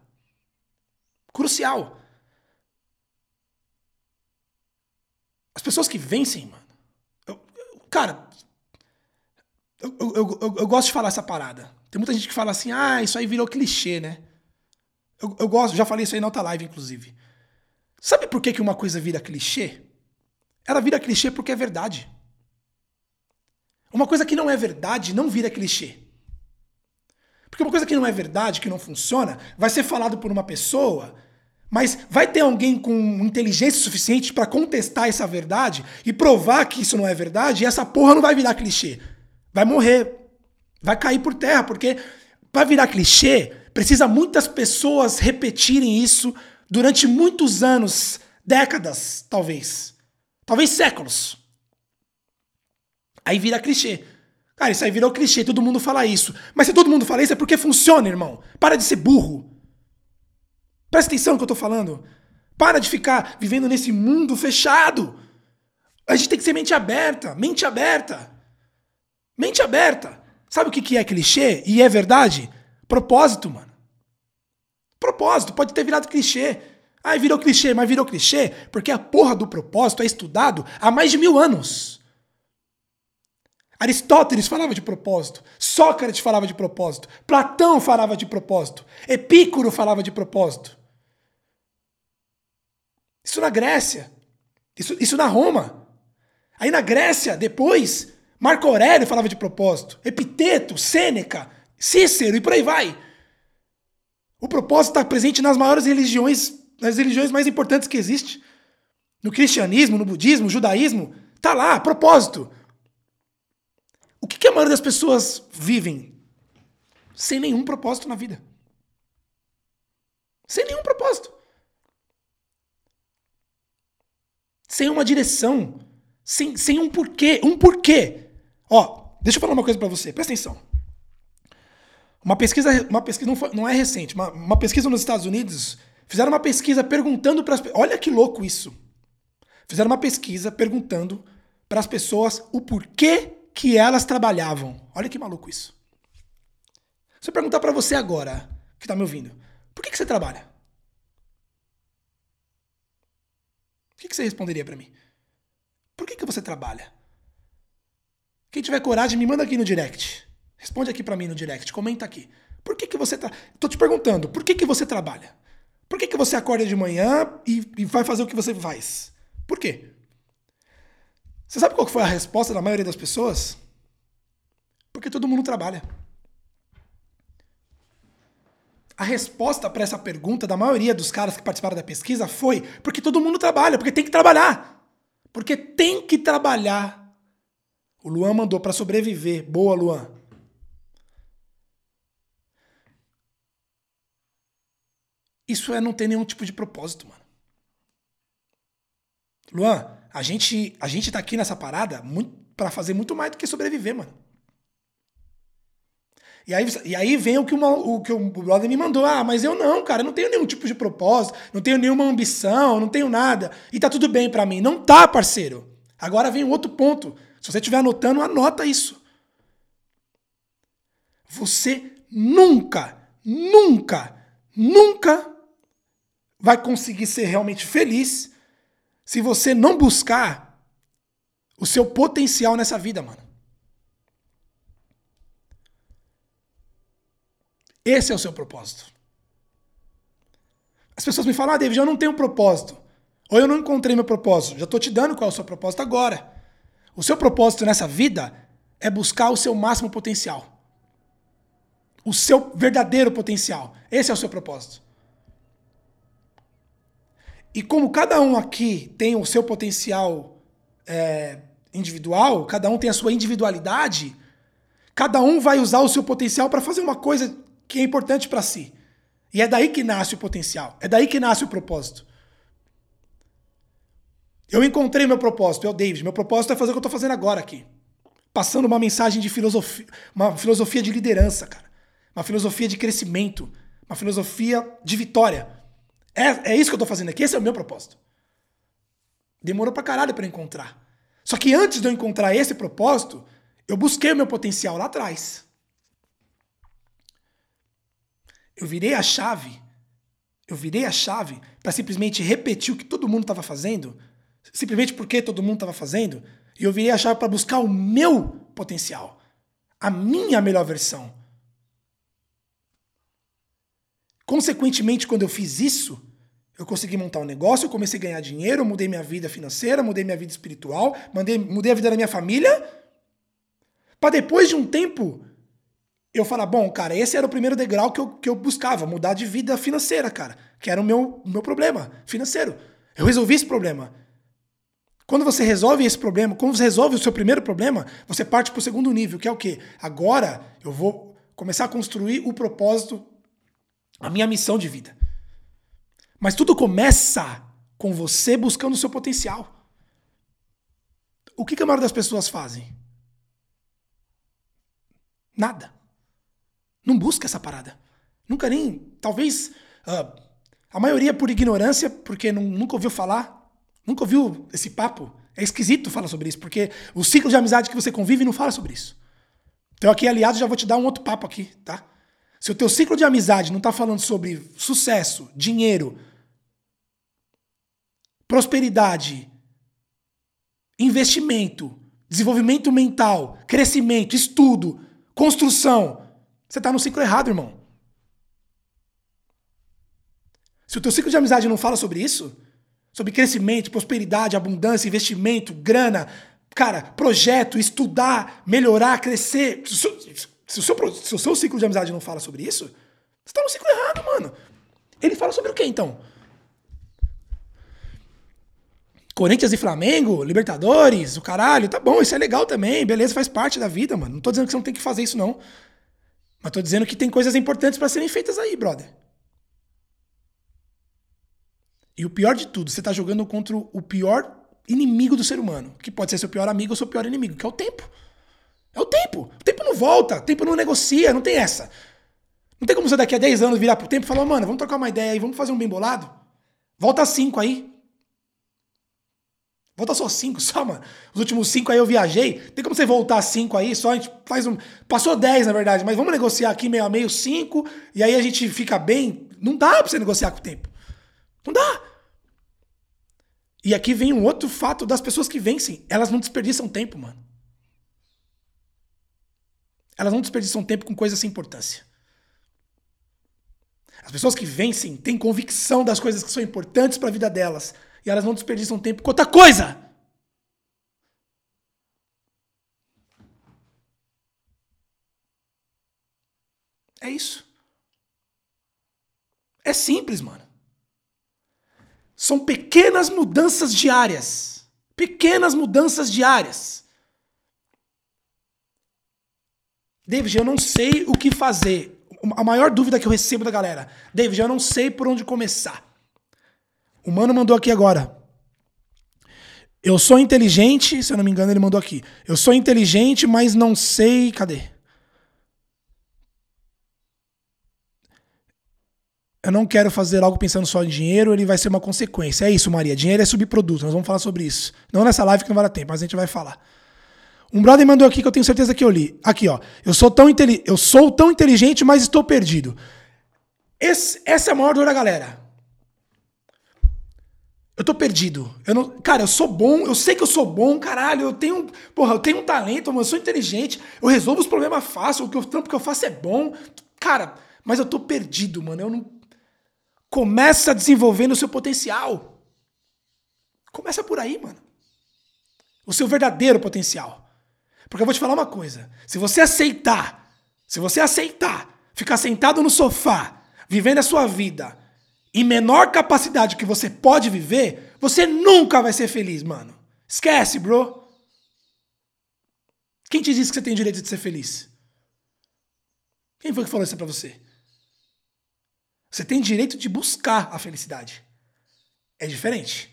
Crucial. As pessoas que vencem, mano. Cara, eu, eu, eu, eu, gosto de falar essa parada. Tem muita gente que fala assim, ah, isso aí virou clichê, né? Eu, eu gosto, já falei isso aí na outra live, inclusive. Sabe por que, que uma coisa vira clichê? Ela vira clichê porque é verdade. Uma coisa que não é verdade não vira clichê. Porque uma coisa que não é verdade, que não funciona, vai ser falado por uma pessoa mas vai ter alguém com inteligência suficiente para contestar essa verdade e provar que isso não é verdade e essa porra não vai virar clichê. Vai morrer. Vai cair por terra, porque para virar clichê, precisa muitas pessoas repetirem isso durante muitos anos, décadas, talvez. Talvez séculos. Aí vira clichê. Cara, isso aí virou clichê, todo mundo fala isso. Mas se todo mundo fala isso é porque funciona, irmão. Para de ser burro. Presta atenção no que eu tô falando. Para de ficar vivendo nesse mundo fechado. A gente tem que ser mente aberta. Mente aberta. Mente aberta. Sabe o que é clichê? E é verdade? Propósito, mano. Propósito. Pode ter virado clichê. Ah, virou clichê, mas virou clichê porque a porra do propósito é estudado há mais de mil anos. Aristóteles falava de propósito, Sócrates falava de propósito, Platão falava de propósito, Epícoro falava de propósito. Isso na Grécia. Isso, isso na Roma. Aí na Grécia, depois, Marco Aurélio falava de propósito. Epiteto, Sêneca, Cícero e por aí vai. O propósito está presente nas maiores religiões, nas religiões mais importantes que existem. No cristianismo, no budismo, no judaísmo, tá lá, propósito. O que, que a maioria das pessoas vivem? Sem nenhum propósito na vida. Sem nenhum propósito. sem uma direção, sem, sem um porquê, um porquê. Ó, deixa eu falar uma coisa para você, presta atenção. Uma pesquisa, uma pesquisa não, foi, não é recente, uma, uma pesquisa nos Estados Unidos, fizeram uma pesquisa perguntando para as Olha que louco isso. Fizeram uma pesquisa perguntando para as pessoas o porquê que elas trabalhavam. Olha que maluco isso. Se eu perguntar para você agora, que está me ouvindo, por que, que você trabalha? que, que você responderia para mim? Por que, que você trabalha? Quem tiver coragem, me manda aqui no direct. Responde aqui para mim no direct, comenta aqui. Por que, que você tá. Tô te perguntando, por que, que você trabalha? Por que, que você acorda de manhã e, e vai fazer o que você faz? Por quê? Você sabe qual foi a resposta da maioria das pessoas? Porque todo mundo trabalha. A resposta para essa pergunta da maioria dos caras que participaram da pesquisa foi porque todo mundo trabalha, porque tem que trabalhar. Porque tem que trabalhar. O Luan mandou para sobreviver. Boa, Luan. Isso é não ter nenhum tipo de propósito, mano. Luan, a gente, a gente tá aqui nessa parada para fazer muito mais do que sobreviver, mano. E aí, e aí vem o que, uma, o que o brother me mandou. Ah, mas eu não, cara, eu não tenho nenhum tipo de propósito, não tenho nenhuma ambição, não tenho nada. E tá tudo bem para mim. Não tá, parceiro. Agora vem outro ponto. Se você estiver anotando, anota isso. você nunca, nunca, nunca vai conseguir ser realmente feliz se você não buscar o seu potencial nessa vida, mano. Esse é o seu propósito. As pessoas me falam, ah, David, eu não tenho propósito. Ou eu não encontrei meu propósito. Já estou te dando qual é o seu propósito agora. O seu propósito nessa vida é buscar o seu máximo potencial. O seu verdadeiro potencial. Esse é o seu propósito. E como cada um aqui tem o seu potencial é, individual, cada um tem a sua individualidade, cada um vai usar o seu potencial para fazer uma coisa que é importante para si. E é daí que nasce o potencial, é daí que nasce o propósito. Eu encontrei meu propósito, eu, David. Meu propósito é fazer o que eu estou fazendo agora aqui. Passando uma mensagem de filosofia, uma filosofia de liderança, cara. Uma filosofia de crescimento, uma filosofia de vitória. É, é isso que eu estou fazendo aqui, esse é o meu propósito. Demorou pra caralho para encontrar. Só que antes de eu encontrar esse propósito, eu busquei o meu potencial lá atrás. Eu virei a chave. Eu virei a chave para simplesmente repetir o que todo mundo estava fazendo, simplesmente porque todo mundo estava fazendo, e eu virei a chave para buscar o meu potencial, a minha melhor versão. Consequentemente, quando eu fiz isso, eu consegui montar um negócio, eu comecei a ganhar dinheiro, mudei minha vida financeira, mudei minha vida espiritual, mudei, mudei a vida da minha família, para depois de um tempo eu falar, bom, cara, esse era o primeiro degrau que eu, que eu buscava, mudar de vida financeira, cara, que era o meu, meu problema financeiro. Eu resolvi esse problema. Quando você resolve esse problema, quando você resolve o seu primeiro problema, você parte para o segundo nível, que é o quê? Agora eu vou começar a construir o propósito, a minha missão de vida. Mas tudo começa com você buscando o seu potencial. O que, que a maioria das pessoas fazem? Nada. Não busca essa parada. Nunca nem. Talvez. Uh, a maioria por ignorância, porque não, nunca ouviu falar. Nunca ouviu esse papo. É esquisito falar sobre isso, porque o ciclo de amizade que você convive não fala sobre isso. Então, aqui, aliado, já vou te dar um outro papo aqui, tá? Se o teu ciclo de amizade não tá falando sobre sucesso, dinheiro, prosperidade, investimento, desenvolvimento mental, crescimento, estudo, construção, você está no ciclo errado, irmão. Se o teu ciclo de amizade não fala sobre isso, sobre crescimento, prosperidade, abundância, investimento, grana, cara, projeto, estudar, melhorar, crescer. Se o, se o, seu, se o seu ciclo de amizade não fala sobre isso, você está no ciclo errado, mano. Ele fala sobre o que então? Corinthians e Flamengo, Libertadores, o caralho, tá bom, isso é legal também, beleza, faz parte da vida, mano. Não tô dizendo que você não tem que fazer isso, não. Mas tô dizendo que tem coisas importantes para serem feitas aí, brother. E o pior de tudo, você tá jogando contra o pior inimigo do ser humano, que pode ser seu pior amigo ou seu pior inimigo, que é o tempo. É o tempo. O tempo não volta, o tempo não negocia, não tem essa. Não tem como você daqui a 10 anos virar pro tempo e falar, mano, vamos trocar uma ideia aí, vamos fazer um bem bolado? Volta 5 aí. Volta só cinco, <laughs> só, mano. Os últimos cinco aí eu viajei. Tem como você voltar cinco aí? Só a gente faz um. Passou dez, na verdade, mas vamos negociar aqui meio a meio, cinco, e aí a gente fica bem. Não dá pra você negociar com o tempo. Não dá. E aqui vem um outro fato das pessoas que vencem. Elas não desperdiçam tempo, mano. Elas não desperdiçam tempo com coisas sem importância. As pessoas que vencem têm convicção das coisas que são importantes para a vida delas e elas não desperdiçam tempo com outra coisa. É isso. É simples, mano. São pequenas mudanças diárias. Pequenas mudanças diárias. David, eu não sei o que fazer. A maior dúvida que eu recebo da galera. David, eu não sei por onde começar. O mano mandou aqui agora. Eu sou inteligente, se eu não me engano, ele mandou aqui. Eu sou inteligente, mas não sei. Cadê? Eu não quero fazer algo pensando só em dinheiro, ele vai ser uma consequência. É isso, Maria. Dinheiro é subproduto. Nós vamos falar sobre isso. Não nessa live que não vai dar tempo, mas a gente vai falar. Um brother mandou aqui que eu tenho certeza que eu li. Aqui, ó. Eu sou tão, eu sou tão inteligente, mas estou perdido. Esse, essa é a maior dor da galera. Eu tô perdido. Eu não, cara, eu sou bom, eu sei que eu sou bom, caralho. Eu tenho, porra, eu tenho um talento, eu sou inteligente, eu resolvo os problemas fácil, o que o trampo que eu faço é bom. Cara, mas eu tô perdido, mano. Eu não Começa desenvolvendo o seu potencial. Começa por aí, mano. O seu verdadeiro potencial. Porque eu vou te falar uma coisa. Se você aceitar, se você aceitar ficar sentado no sofá, vivendo a sua vida em menor capacidade que você pode viver, você nunca vai ser feliz, mano. Esquece, bro. Quem te disse que você tem direito de ser feliz? Quem foi que falou isso pra você? Você tem direito de buscar a felicidade. É diferente.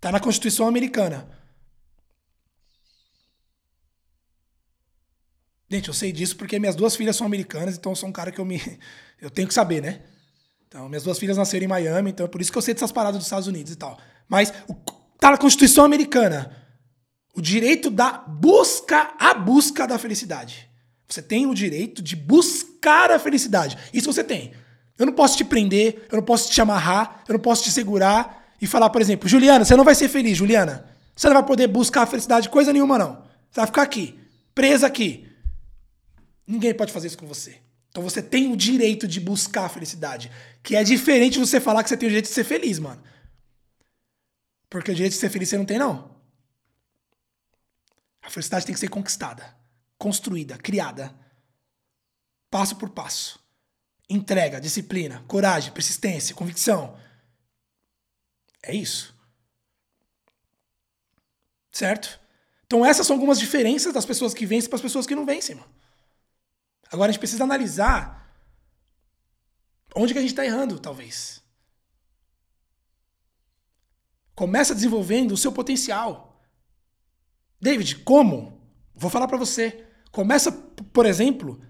Tá na Constituição Americana. Gente, eu sei disso porque minhas duas filhas são americanas, então eu sou um cara que eu me. <laughs> Eu tenho que saber, né? Então, minhas duas filhas nasceram em Miami, então é por isso que eu sei dessas paradas dos Estados Unidos e tal. Mas o, tá na Constituição Americana. O direito da busca, a busca da felicidade. Você tem o direito de buscar a felicidade. Isso você tem. Eu não posso te prender, eu não posso te amarrar, eu não posso te segurar e falar, por exemplo, Juliana, você não vai ser feliz, Juliana. Você não vai poder buscar a felicidade coisa nenhuma, não. Você vai ficar aqui, presa aqui. Ninguém pode fazer isso com você. Então você tem o direito de buscar a felicidade. Que é diferente de você falar que você tem o direito de ser feliz, mano. Porque o direito de ser feliz você não tem, não. A felicidade tem que ser conquistada, construída, criada. Passo por passo entrega, disciplina, coragem, persistência, convicção. É isso. Certo? Então essas são algumas diferenças das pessoas que vencem para as pessoas que não vencem, mano. Agora a gente precisa analisar onde que a gente está errando, talvez. Começa desenvolvendo o seu potencial. David, como? Vou falar para você. Começa, por exemplo,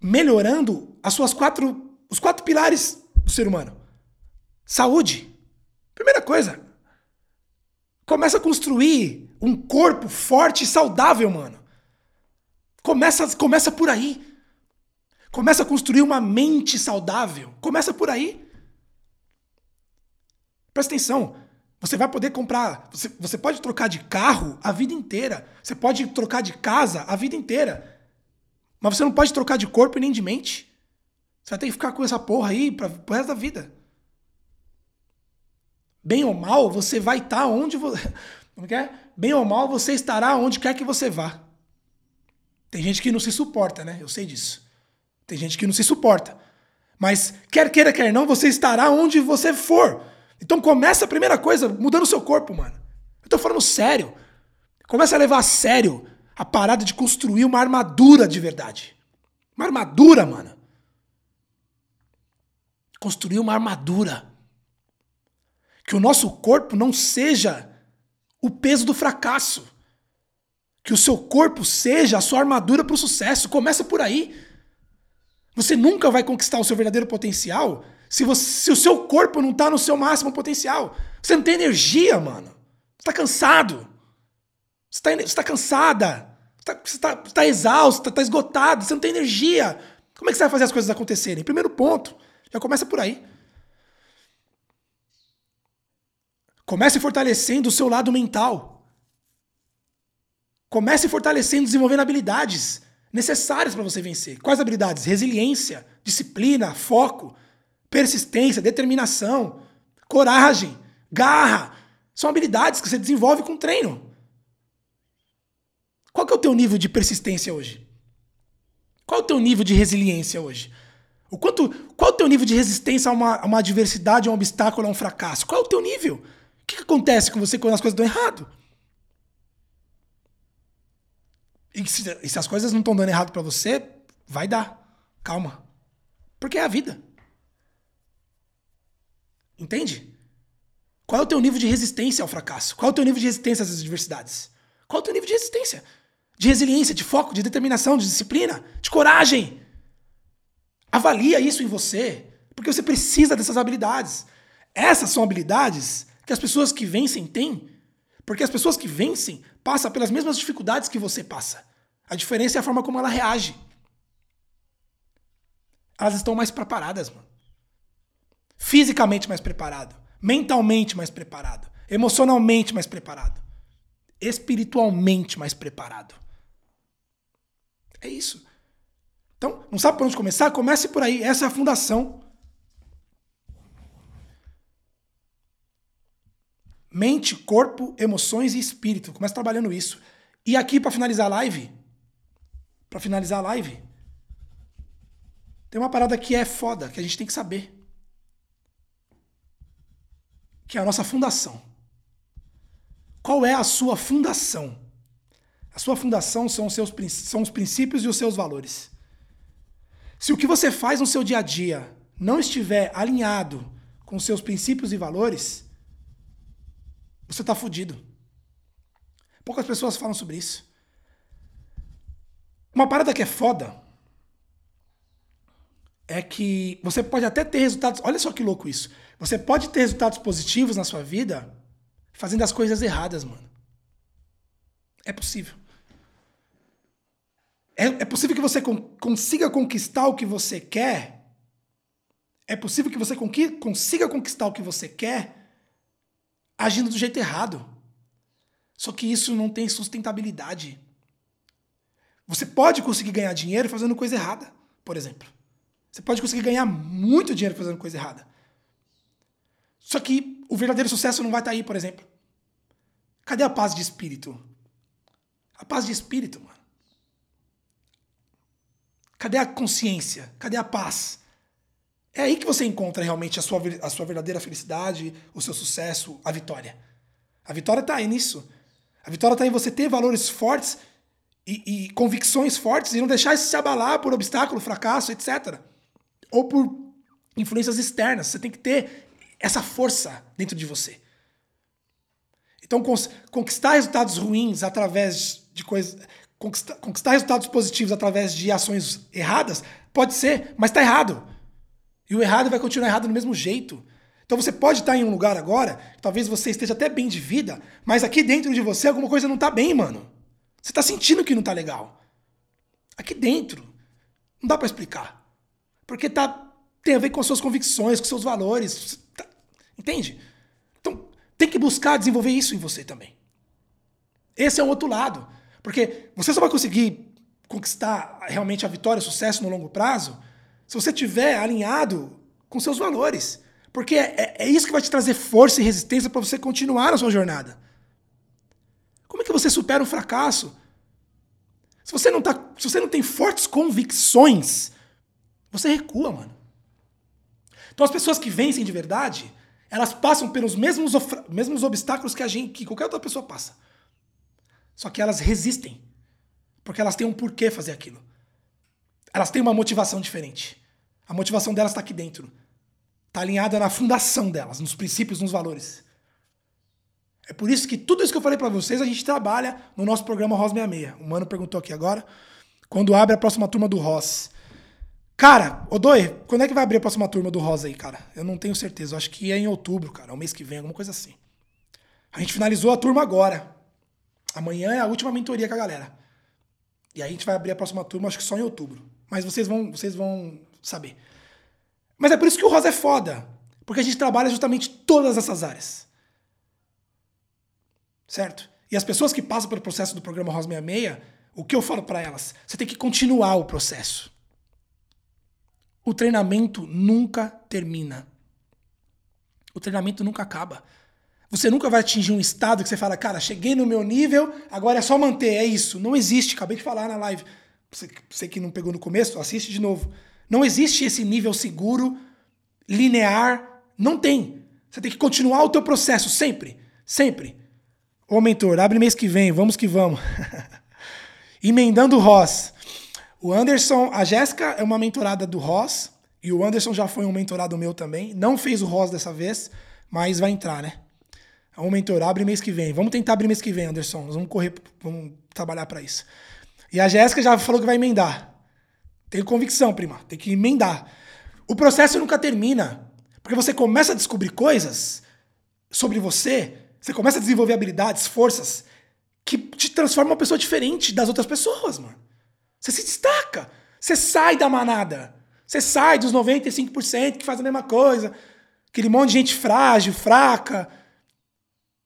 melhorando as suas quatro, os quatro pilares do ser humano. Saúde. Primeira coisa. Começa a construir um corpo forte e saudável, mano. Começa, começa por aí. Começa a construir uma mente saudável. Começa por aí. Presta atenção. Você vai poder comprar. Você, você pode trocar de carro a vida inteira. Você pode trocar de casa a vida inteira. Mas você não pode trocar de corpo e nem de mente. Você vai ter que ficar com essa porra aí pra, pro resto da vida. Bem ou mal, você vai estar tá onde você. <laughs> Como que é? Bem ou mal, você estará onde quer que você vá. Tem gente que não se suporta, né? Eu sei disso. Tem gente que não se suporta. Mas quer queira, quer não, você estará onde você for. Então começa a primeira coisa mudando o seu corpo, mano. Eu tô falando sério. Começa a levar a sério a parada de construir uma armadura de verdade. Uma armadura, mano. Construir uma armadura. Que o nosso corpo não seja o peso do fracasso. Que o seu corpo seja a sua armadura para o sucesso. Começa por aí. Você nunca vai conquistar o seu verdadeiro potencial se, você, se o seu corpo não está no seu máximo potencial. Você não tem energia, mano. Você está cansado. Você está tá cansada. Tá, você está tá exausto, está tá esgotado, você não tem energia. Como é que você vai fazer as coisas acontecerem? Primeiro ponto, já começa por aí. Comece fortalecendo o seu lado mental. Comece fortalecendo, desenvolvendo habilidades necessárias para você vencer. Quais habilidades? Resiliência, disciplina, foco, persistência, determinação, coragem, garra. São habilidades que você desenvolve com treino. Qual que é o teu nível de persistência hoje? Qual é o teu nível de resiliência hoje? O quanto, qual é o teu nível de resistência a uma, a uma adversidade, a um obstáculo, a um fracasso? Qual é o teu nível? O que, que acontece com você quando as coisas dão errado? E se, e se as coisas não estão dando errado para você, vai dar. Calma. Porque é a vida. Entende? Qual é o teu nível de resistência ao fracasso? Qual é o teu nível de resistência às adversidades? Qual é o teu nível de resistência? de resiliência, de foco, de determinação, de disciplina, de coragem. Avalia isso em você, porque você precisa dessas habilidades. Essas são habilidades que as pessoas que vencem têm, Porque as pessoas que vencem passam pelas mesmas dificuldades que você passa. A diferença é a forma como ela reage. Elas estão mais preparadas, mano. Fisicamente mais preparado, mentalmente mais preparado, emocionalmente mais preparado, espiritualmente mais preparado. É isso. Então, não sabe por onde começar? Comece por aí. Essa é a fundação. Mente, corpo, emoções e espírito. Comece trabalhando isso. E aqui, para finalizar a live, para finalizar a live, tem uma parada que é foda, que a gente tem que saber. Que é a nossa fundação. Qual é a sua fundação? A sua fundação são os, seus, são os princípios e os seus valores. Se o que você faz no seu dia a dia não estiver alinhado com seus princípios e valores, você está fudido. Poucas pessoas falam sobre isso. Uma parada que é foda é que você pode até ter resultados. Olha só que louco isso. Você pode ter resultados positivos na sua vida fazendo as coisas erradas, mano. É possível. É, é possível que você con consiga conquistar o que você quer. É possível que você consiga conquistar o que você quer agindo do jeito errado. Só que isso não tem sustentabilidade. Você pode conseguir ganhar dinheiro fazendo coisa errada, por exemplo. Você pode conseguir ganhar muito dinheiro fazendo coisa errada. Só que o verdadeiro sucesso não vai estar aí, por exemplo. Cadê a paz de espírito? A paz de espírito, mano. Cadê a consciência? Cadê a paz? É aí que você encontra realmente a sua, a sua verdadeira felicidade, o seu sucesso, a vitória. A vitória está aí nisso. A vitória está em você ter valores fortes e, e, convicções fortes e não deixar isso se abalar por obstáculo, fracasso, etc. Ou por influências externas. Você tem que ter essa força dentro de você. Então, conquistar resultados ruins através de coisas. Conquistar, conquistar resultados positivos através de ações erradas pode ser, mas está errado. E o errado vai continuar errado do mesmo jeito. Então você pode estar em um lugar agora, talvez você esteja até bem de vida, mas aqui dentro de você alguma coisa não está bem, mano. Você está sentindo que não está legal. Aqui dentro. Não dá para explicar. Porque tá, tem a ver com as suas convicções, com seus valores. Tá, entende? Então tem que buscar desenvolver isso em você também. Esse é o outro lado. Porque você só vai conseguir conquistar realmente a vitória, o sucesso no longo prazo, se você estiver alinhado com seus valores. Porque é, é, é isso que vai te trazer força e resistência para você continuar na sua jornada. Como é que você supera um fracasso? Se você não, tá, se você não tem fortes convicções, você recua, mano. Então as pessoas que vencem de verdade, elas passam pelos mesmos, mesmos obstáculos que a gente, que qualquer outra pessoa passa. Só que elas resistem. Porque elas têm um porquê fazer aquilo. Elas têm uma motivação diferente. A motivação delas está aqui dentro. Está alinhada na fundação delas, nos princípios, nos valores. É por isso que tudo isso que eu falei para vocês, a gente trabalha no nosso programa Ross 66. O Mano perguntou aqui agora. Quando abre a próxima turma do Ross. Cara, Odoi, quando é que vai abrir a próxima turma do Ross aí, cara? Eu não tenho certeza. Eu acho que é em outubro, cara. É o mês que vem, alguma coisa assim. A gente finalizou a turma agora. Amanhã é a última mentoria com a galera. E aí a gente vai abrir a próxima turma, acho que só em outubro. Mas vocês vão, vocês vão saber. Mas é por isso que o Rosa é foda. Porque a gente trabalha justamente todas essas áreas. Certo? E as pessoas que passam pelo processo do programa Rosa 66, o que eu falo para elas? Você tem que continuar o processo. O treinamento nunca termina. O treinamento nunca acaba. Você nunca vai atingir um estado que você fala, cara, cheguei no meu nível, agora é só manter, é isso. Não existe, acabei de falar na live. Você, você que não pegou no começo, assiste de novo. Não existe esse nível seguro, linear. Não tem. Você tem que continuar o teu processo sempre. Sempre. Ô mentor, abre mês que vem, vamos que vamos. <laughs> Emendando o Ross. O Anderson, a Jéssica é uma mentorada do Ross. E o Anderson já foi um mentorado meu também. Não fez o Ross dessa vez, mas vai entrar, né? É um mentor, abre mês que vem. Vamos tentar abrir mês que vem, Anderson. Nós vamos correr, vamos trabalhar para isso. E a Jéssica já falou que vai emendar. Tenho convicção, prima. Tem que emendar. O processo nunca termina. Porque você começa a descobrir coisas sobre você Você começa a desenvolver habilidades, forças que te transformam uma pessoa diferente das outras pessoas, mano. Você se destaca. Você sai da manada. Você sai dos 95% que faz a mesma coisa. Aquele monte de gente frágil, fraca,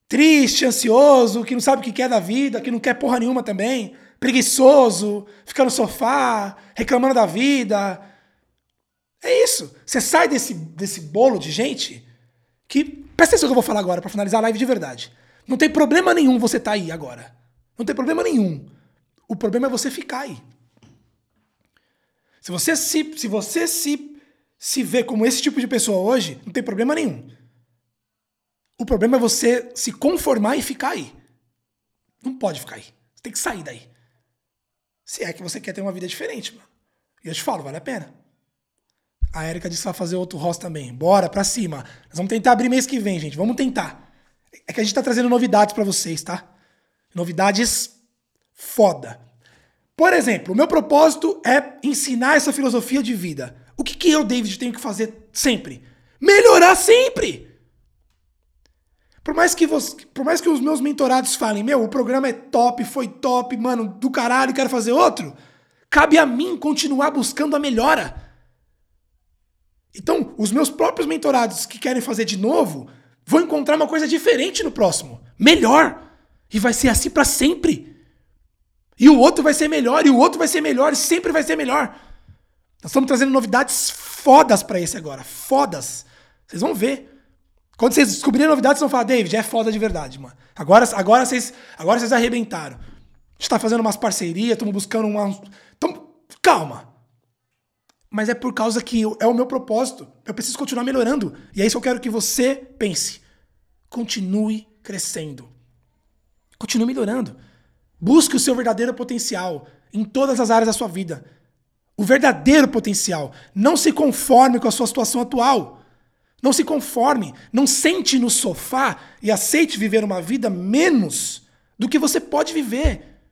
triste, ansioso, que não sabe o que quer da vida, que não quer porra nenhuma também, preguiçoso, fica no sofá, reclamando da vida. É isso. Você sai desse, desse bolo de gente que. Presta atenção que eu vou falar agora para finalizar a live de verdade. Não tem problema nenhum você tá aí agora. Não tem problema nenhum. O problema é você ficar aí. Se você se, se você se, se vê como esse tipo de pessoa hoje, não tem problema nenhum. O problema é você se conformar e ficar aí. Não pode ficar aí. Você tem que sair daí. Se é que você quer ter uma vida diferente, mano. E eu te falo, vale a pena. A Erika disse que vai fazer outro host também. Bora, pra cima. Nós vamos tentar abrir mês que vem, gente. Vamos tentar. É que a gente tá trazendo novidades para vocês, tá? Novidades foda. Por exemplo, o meu propósito é ensinar essa filosofia de vida. O que, que eu, David, tenho que fazer sempre? Melhorar sempre! Por mais, que você, por mais que os meus mentorados falem, meu, o programa é top, foi top, mano, do caralho, quero fazer outro, cabe a mim continuar buscando a melhora. Então, os meus próprios mentorados que querem fazer de novo vão encontrar uma coisa diferente no próximo, melhor. E vai ser assim para sempre. E o outro vai ser melhor, e o outro vai ser melhor, e sempre vai ser melhor. Nós estamos trazendo novidades fodas para esse agora. Fodas. Vocês vão ver. Quando vocês descobrirem novidades, vocês vão falar, David, é foda de verdade, mano. Agora, agora, vocês, agora vocês arrebentaram. A gente tá fazendo umas parcerias, estamos buscando uma. Tamo, calma. Mas é por causa que é o meu propósito. Eu preciso continuar melhorando. E é isso que eu quero que você pense. Continue crescendo. Continue melhorando. Busque o seu verdadeiro potencial em todas as áreas da sua vida. O verdadeiro potencial. Não se conforme com a sua situação atual. Não se conforme. Não sente no sofá e aceite viver uma vida menos do que você pode viver.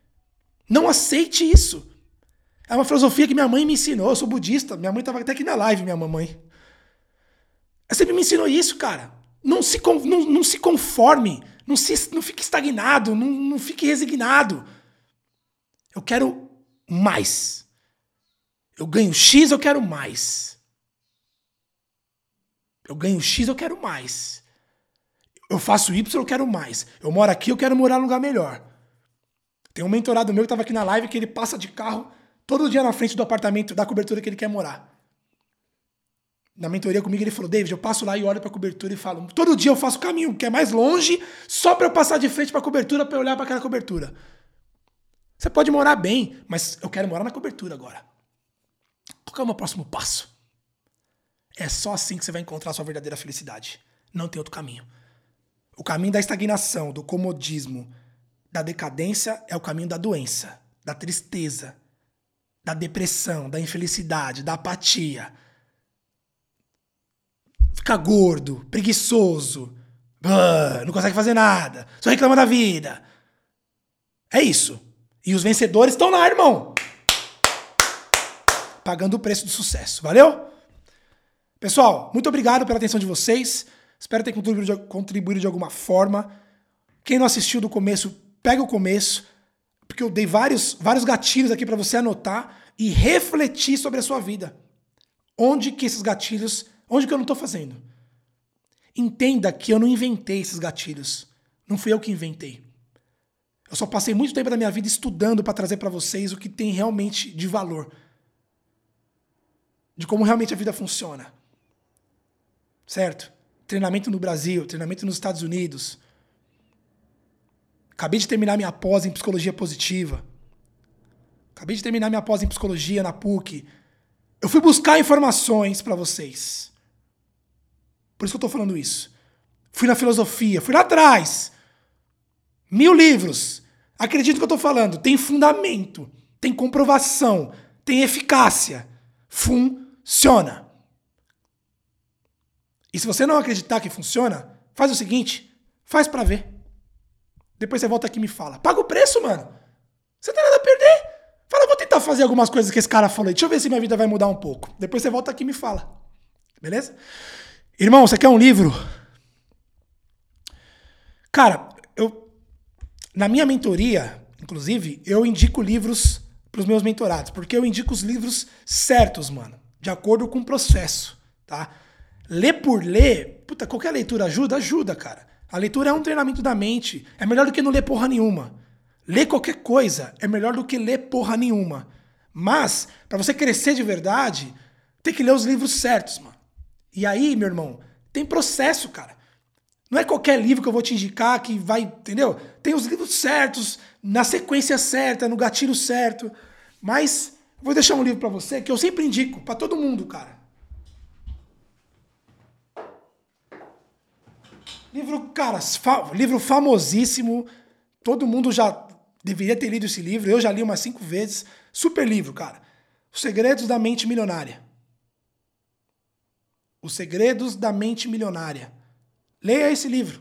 Não aceite isso. É uma filosofia que minha mãe me ensinou. Eu sou budista. Minha mãe estava até aqui na live, minha mamãe. Ela sempre me ensinou isso, cara. Não se, não, não se conforme não, se, não fique estagnado, não, não fique resignado. Eu quero mais. Eu ganho X, eu quero mais. Eu ganho X, eu quero mais. Eu faço Y, eu quero mais. Eu moro aqui, eu quero morar num lugar melhor. Tem um mentorado meu que estava aqui na live que ele passa de carro todo dia na frente do apartamento, da cobertura que ele quer morar na mentoria comigo, ele falou: David, eu passo lá e olho para a cobertura e falo: todo dia eu faço o caminho que é mais longe, só para eu passar de frente para a cobertura, para olhar para aquela cobertura. Você pode morar bem, mas eu quero morar na cobertura agora. Qual é o meu próximo passo? É só assim que você vai encontrar a sua verdadeira felicidade. Não tem outro caminho. O caminho da estagnação, do comodismo, da decadência é o caminho da doença, da tristeza, da depressão, da infelicidade, da apatia fica gordo, preguiçoso, não consegue fazer nada, só reclama da vida. É isso. E os vencedores estão lá, irmão. Pagando o preço do sucesso. Valeu? Pessoal, muito obrigado pela atenção de vocês. Espero ter contribuído de, contribuído de alguma forma. Quem não assistiu do começo, pega o começo, porque eu dei vários, vários gatilhos aqui para você anotar e refletir sobre a sua vida. Onde que esses gatilhos Onde que eu não estou fazendo? Entenda que eu não inventei esses gatilhos. Não fui eu que inventei. Eu só passei muito tempo da minha vida estudando para trazer para vocês o que tem realmente de valor. De como realmente a vida funciona. Certo? Treinamento no Brasil, treinamento nos Estados Unidos. Acabei de terminar minha pós em psicologia positiva. Acabei de terminar minha pós em psicologia na PUC. Eu fui buscar informações para vocês. Por isso que eu estou falando isso. Fui na filosofia, fui lá atrás. Mil livros. Acredito que eu estou falando. Tem fundamento, tem comprovação, tem eficácia. Funciona. E se você não acreditar que funciona, faz o seguinte: faz para ver. Depois você volta aqui e me fala. Paga o preço, mano. Você tem nada a perder. Fala, vou tentar fazer algumas coisas que esse cara falou aí. Deixa eu ver se minha vida vai mudar um pouco. Depois você volta aqui e me fala. Beleza? Irmão, você quer um livro? Cara, eu. Na minha mentoria, inclusive, eu indico livros pros meus mentorados, porque eu indico os livros certos, mano, de acordo com o processo, tá? Ler por ler, puta, qualquer leitura ajuda? Ajuda, cara. A leitura é um treinamento da mente. É melhor do que não ler porra nenhuma. Ler qualquer coisa é melhor do que ler porra nenhuma. Mas, para você crescer de verdade, tem que ler os livros certos, mano. E aí, meu irmão, tem processo, cara. Não é qualquer livro que eu vou te indicar que vai, entendeu? Tem os livros certos, na sequência certa, no gatilho certo. Mas vou deixar um livro para você que eu sempre indico para todo mundo, cara. Livro, cara, fa livro famosíssimo. Todo mundo já deveria ter lido esse livro. Eu já li umas cinco vezes. Super livro, cara. Os Segredos da Mente Milionária. Os Segredos da Mente Milionária. Leia esse livro.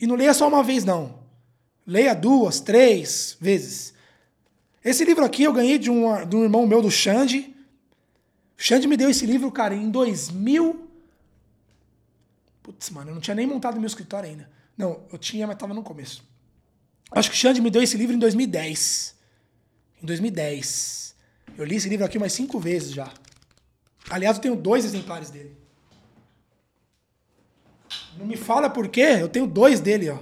E não leia só uma vez, não. Leia duas, três vezes. Esse livro aqui eu ganhei de um, de um irmão meu, do Xande. O Xande me deu esse livro, cara, em 2000. Putz, mano, eu não tinha nem montado meu escritório ainda. Não, eu tinha, mas tava no começo. Acho que o Xande me deu esse livro em 2010. Em 2010. Eu li esse livro aqui umas cinco vezes já. Aliás, eu tenho dois exemplares dele. Não me fala por quê, eu tenho dois dele, ó.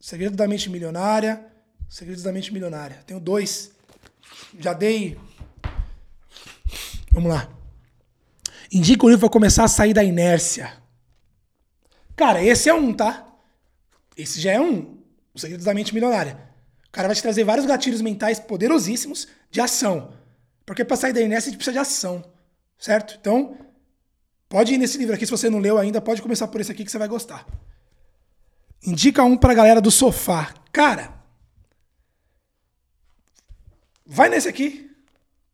Segredo da Mente Milionária. Segredos da Mente Milionária. Tenho dois. Já dei. Vamos lá. Indica o livro para começar a sair da inércia. Cara, esse é um, tá? Esse já é um. O Segredos da Mente Milionária. O cara vai te trazer vários gatilhos mentais poderosíssimos de ação. Porque para sair da inércia a gente precisa de ação. Certo? Então, pode ir nesse livro aqui, se você não leu ainda, pode começar por esse aqui que você vai gostar. Indica um pra galera do sofá. Cara, vai nesse aqui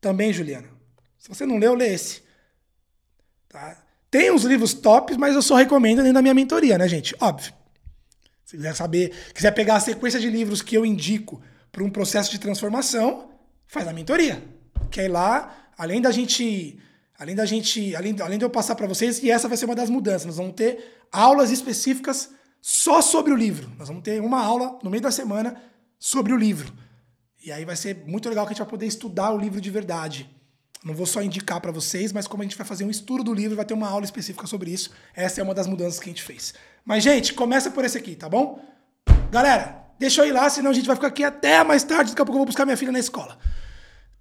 também, Juliana. Se você não leu, lê esse. Tá? Tem uns livros tops, mas eu só recomendo dentro da minha mentoria, né, gente? Óbvio. Se quiser saber, quiser pegar a sequência de livros que eu indico para um processo de transformação, faz a mentoria. Que aí lá, além da gente, além da gente, além, além de eu passar para vocês, e essa vai ser uma das mudanças, nós vamos ter aulas específicas só sobre o livro. Nós vamos ter uma aula no meio da semana sobre o livro. E aí vai ser muito legal que a gente vai poder estudar o livro de verdade. Não vou só indicar para vocês, mas como a gente vai fazer um estudo do livro, vai ter uma aula específica sobre isso. Essa é uma das mudanças que a gente fez. Mas, gente, começa por esse aqui, tá bom? Galera, deixa eu ir lá, senão a gente vai ficar aqui até mais tarde. Daqui a pouco eu vou buscar minha filha na escola.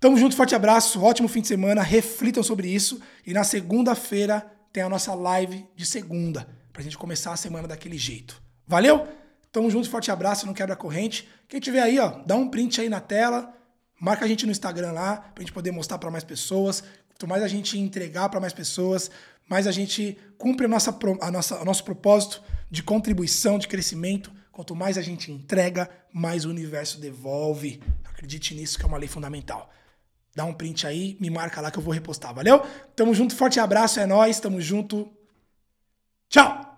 Tamo junto, forte abraço, ótimo fim de semana. Reflitam sobre isso. E na segunda-feira tem a nossa live de segunda, pra gente começar a semana daquele jeito. Valeu? Tamo junto, forte abraço, não quebra a corrente. Quem tiver aí, ó, dá um print aí na tela Marca a gente no Instagram lá, pra gente poder mostrar para mais pessoas. Quanto mais a gente entregar para mais pessoas, mais a gente cumpre a nossa, a nossa, o nosso propósito de contribuição, de crescimento. Quanto mais a gente entrega, mais o universo devolve. Acredite nisso, que é uma lei fundamental. Dá um print aí, me marca lá que eu vou repostar, valeu? Tamo junto, forte abraço, é nós, tamo junto. Tchau!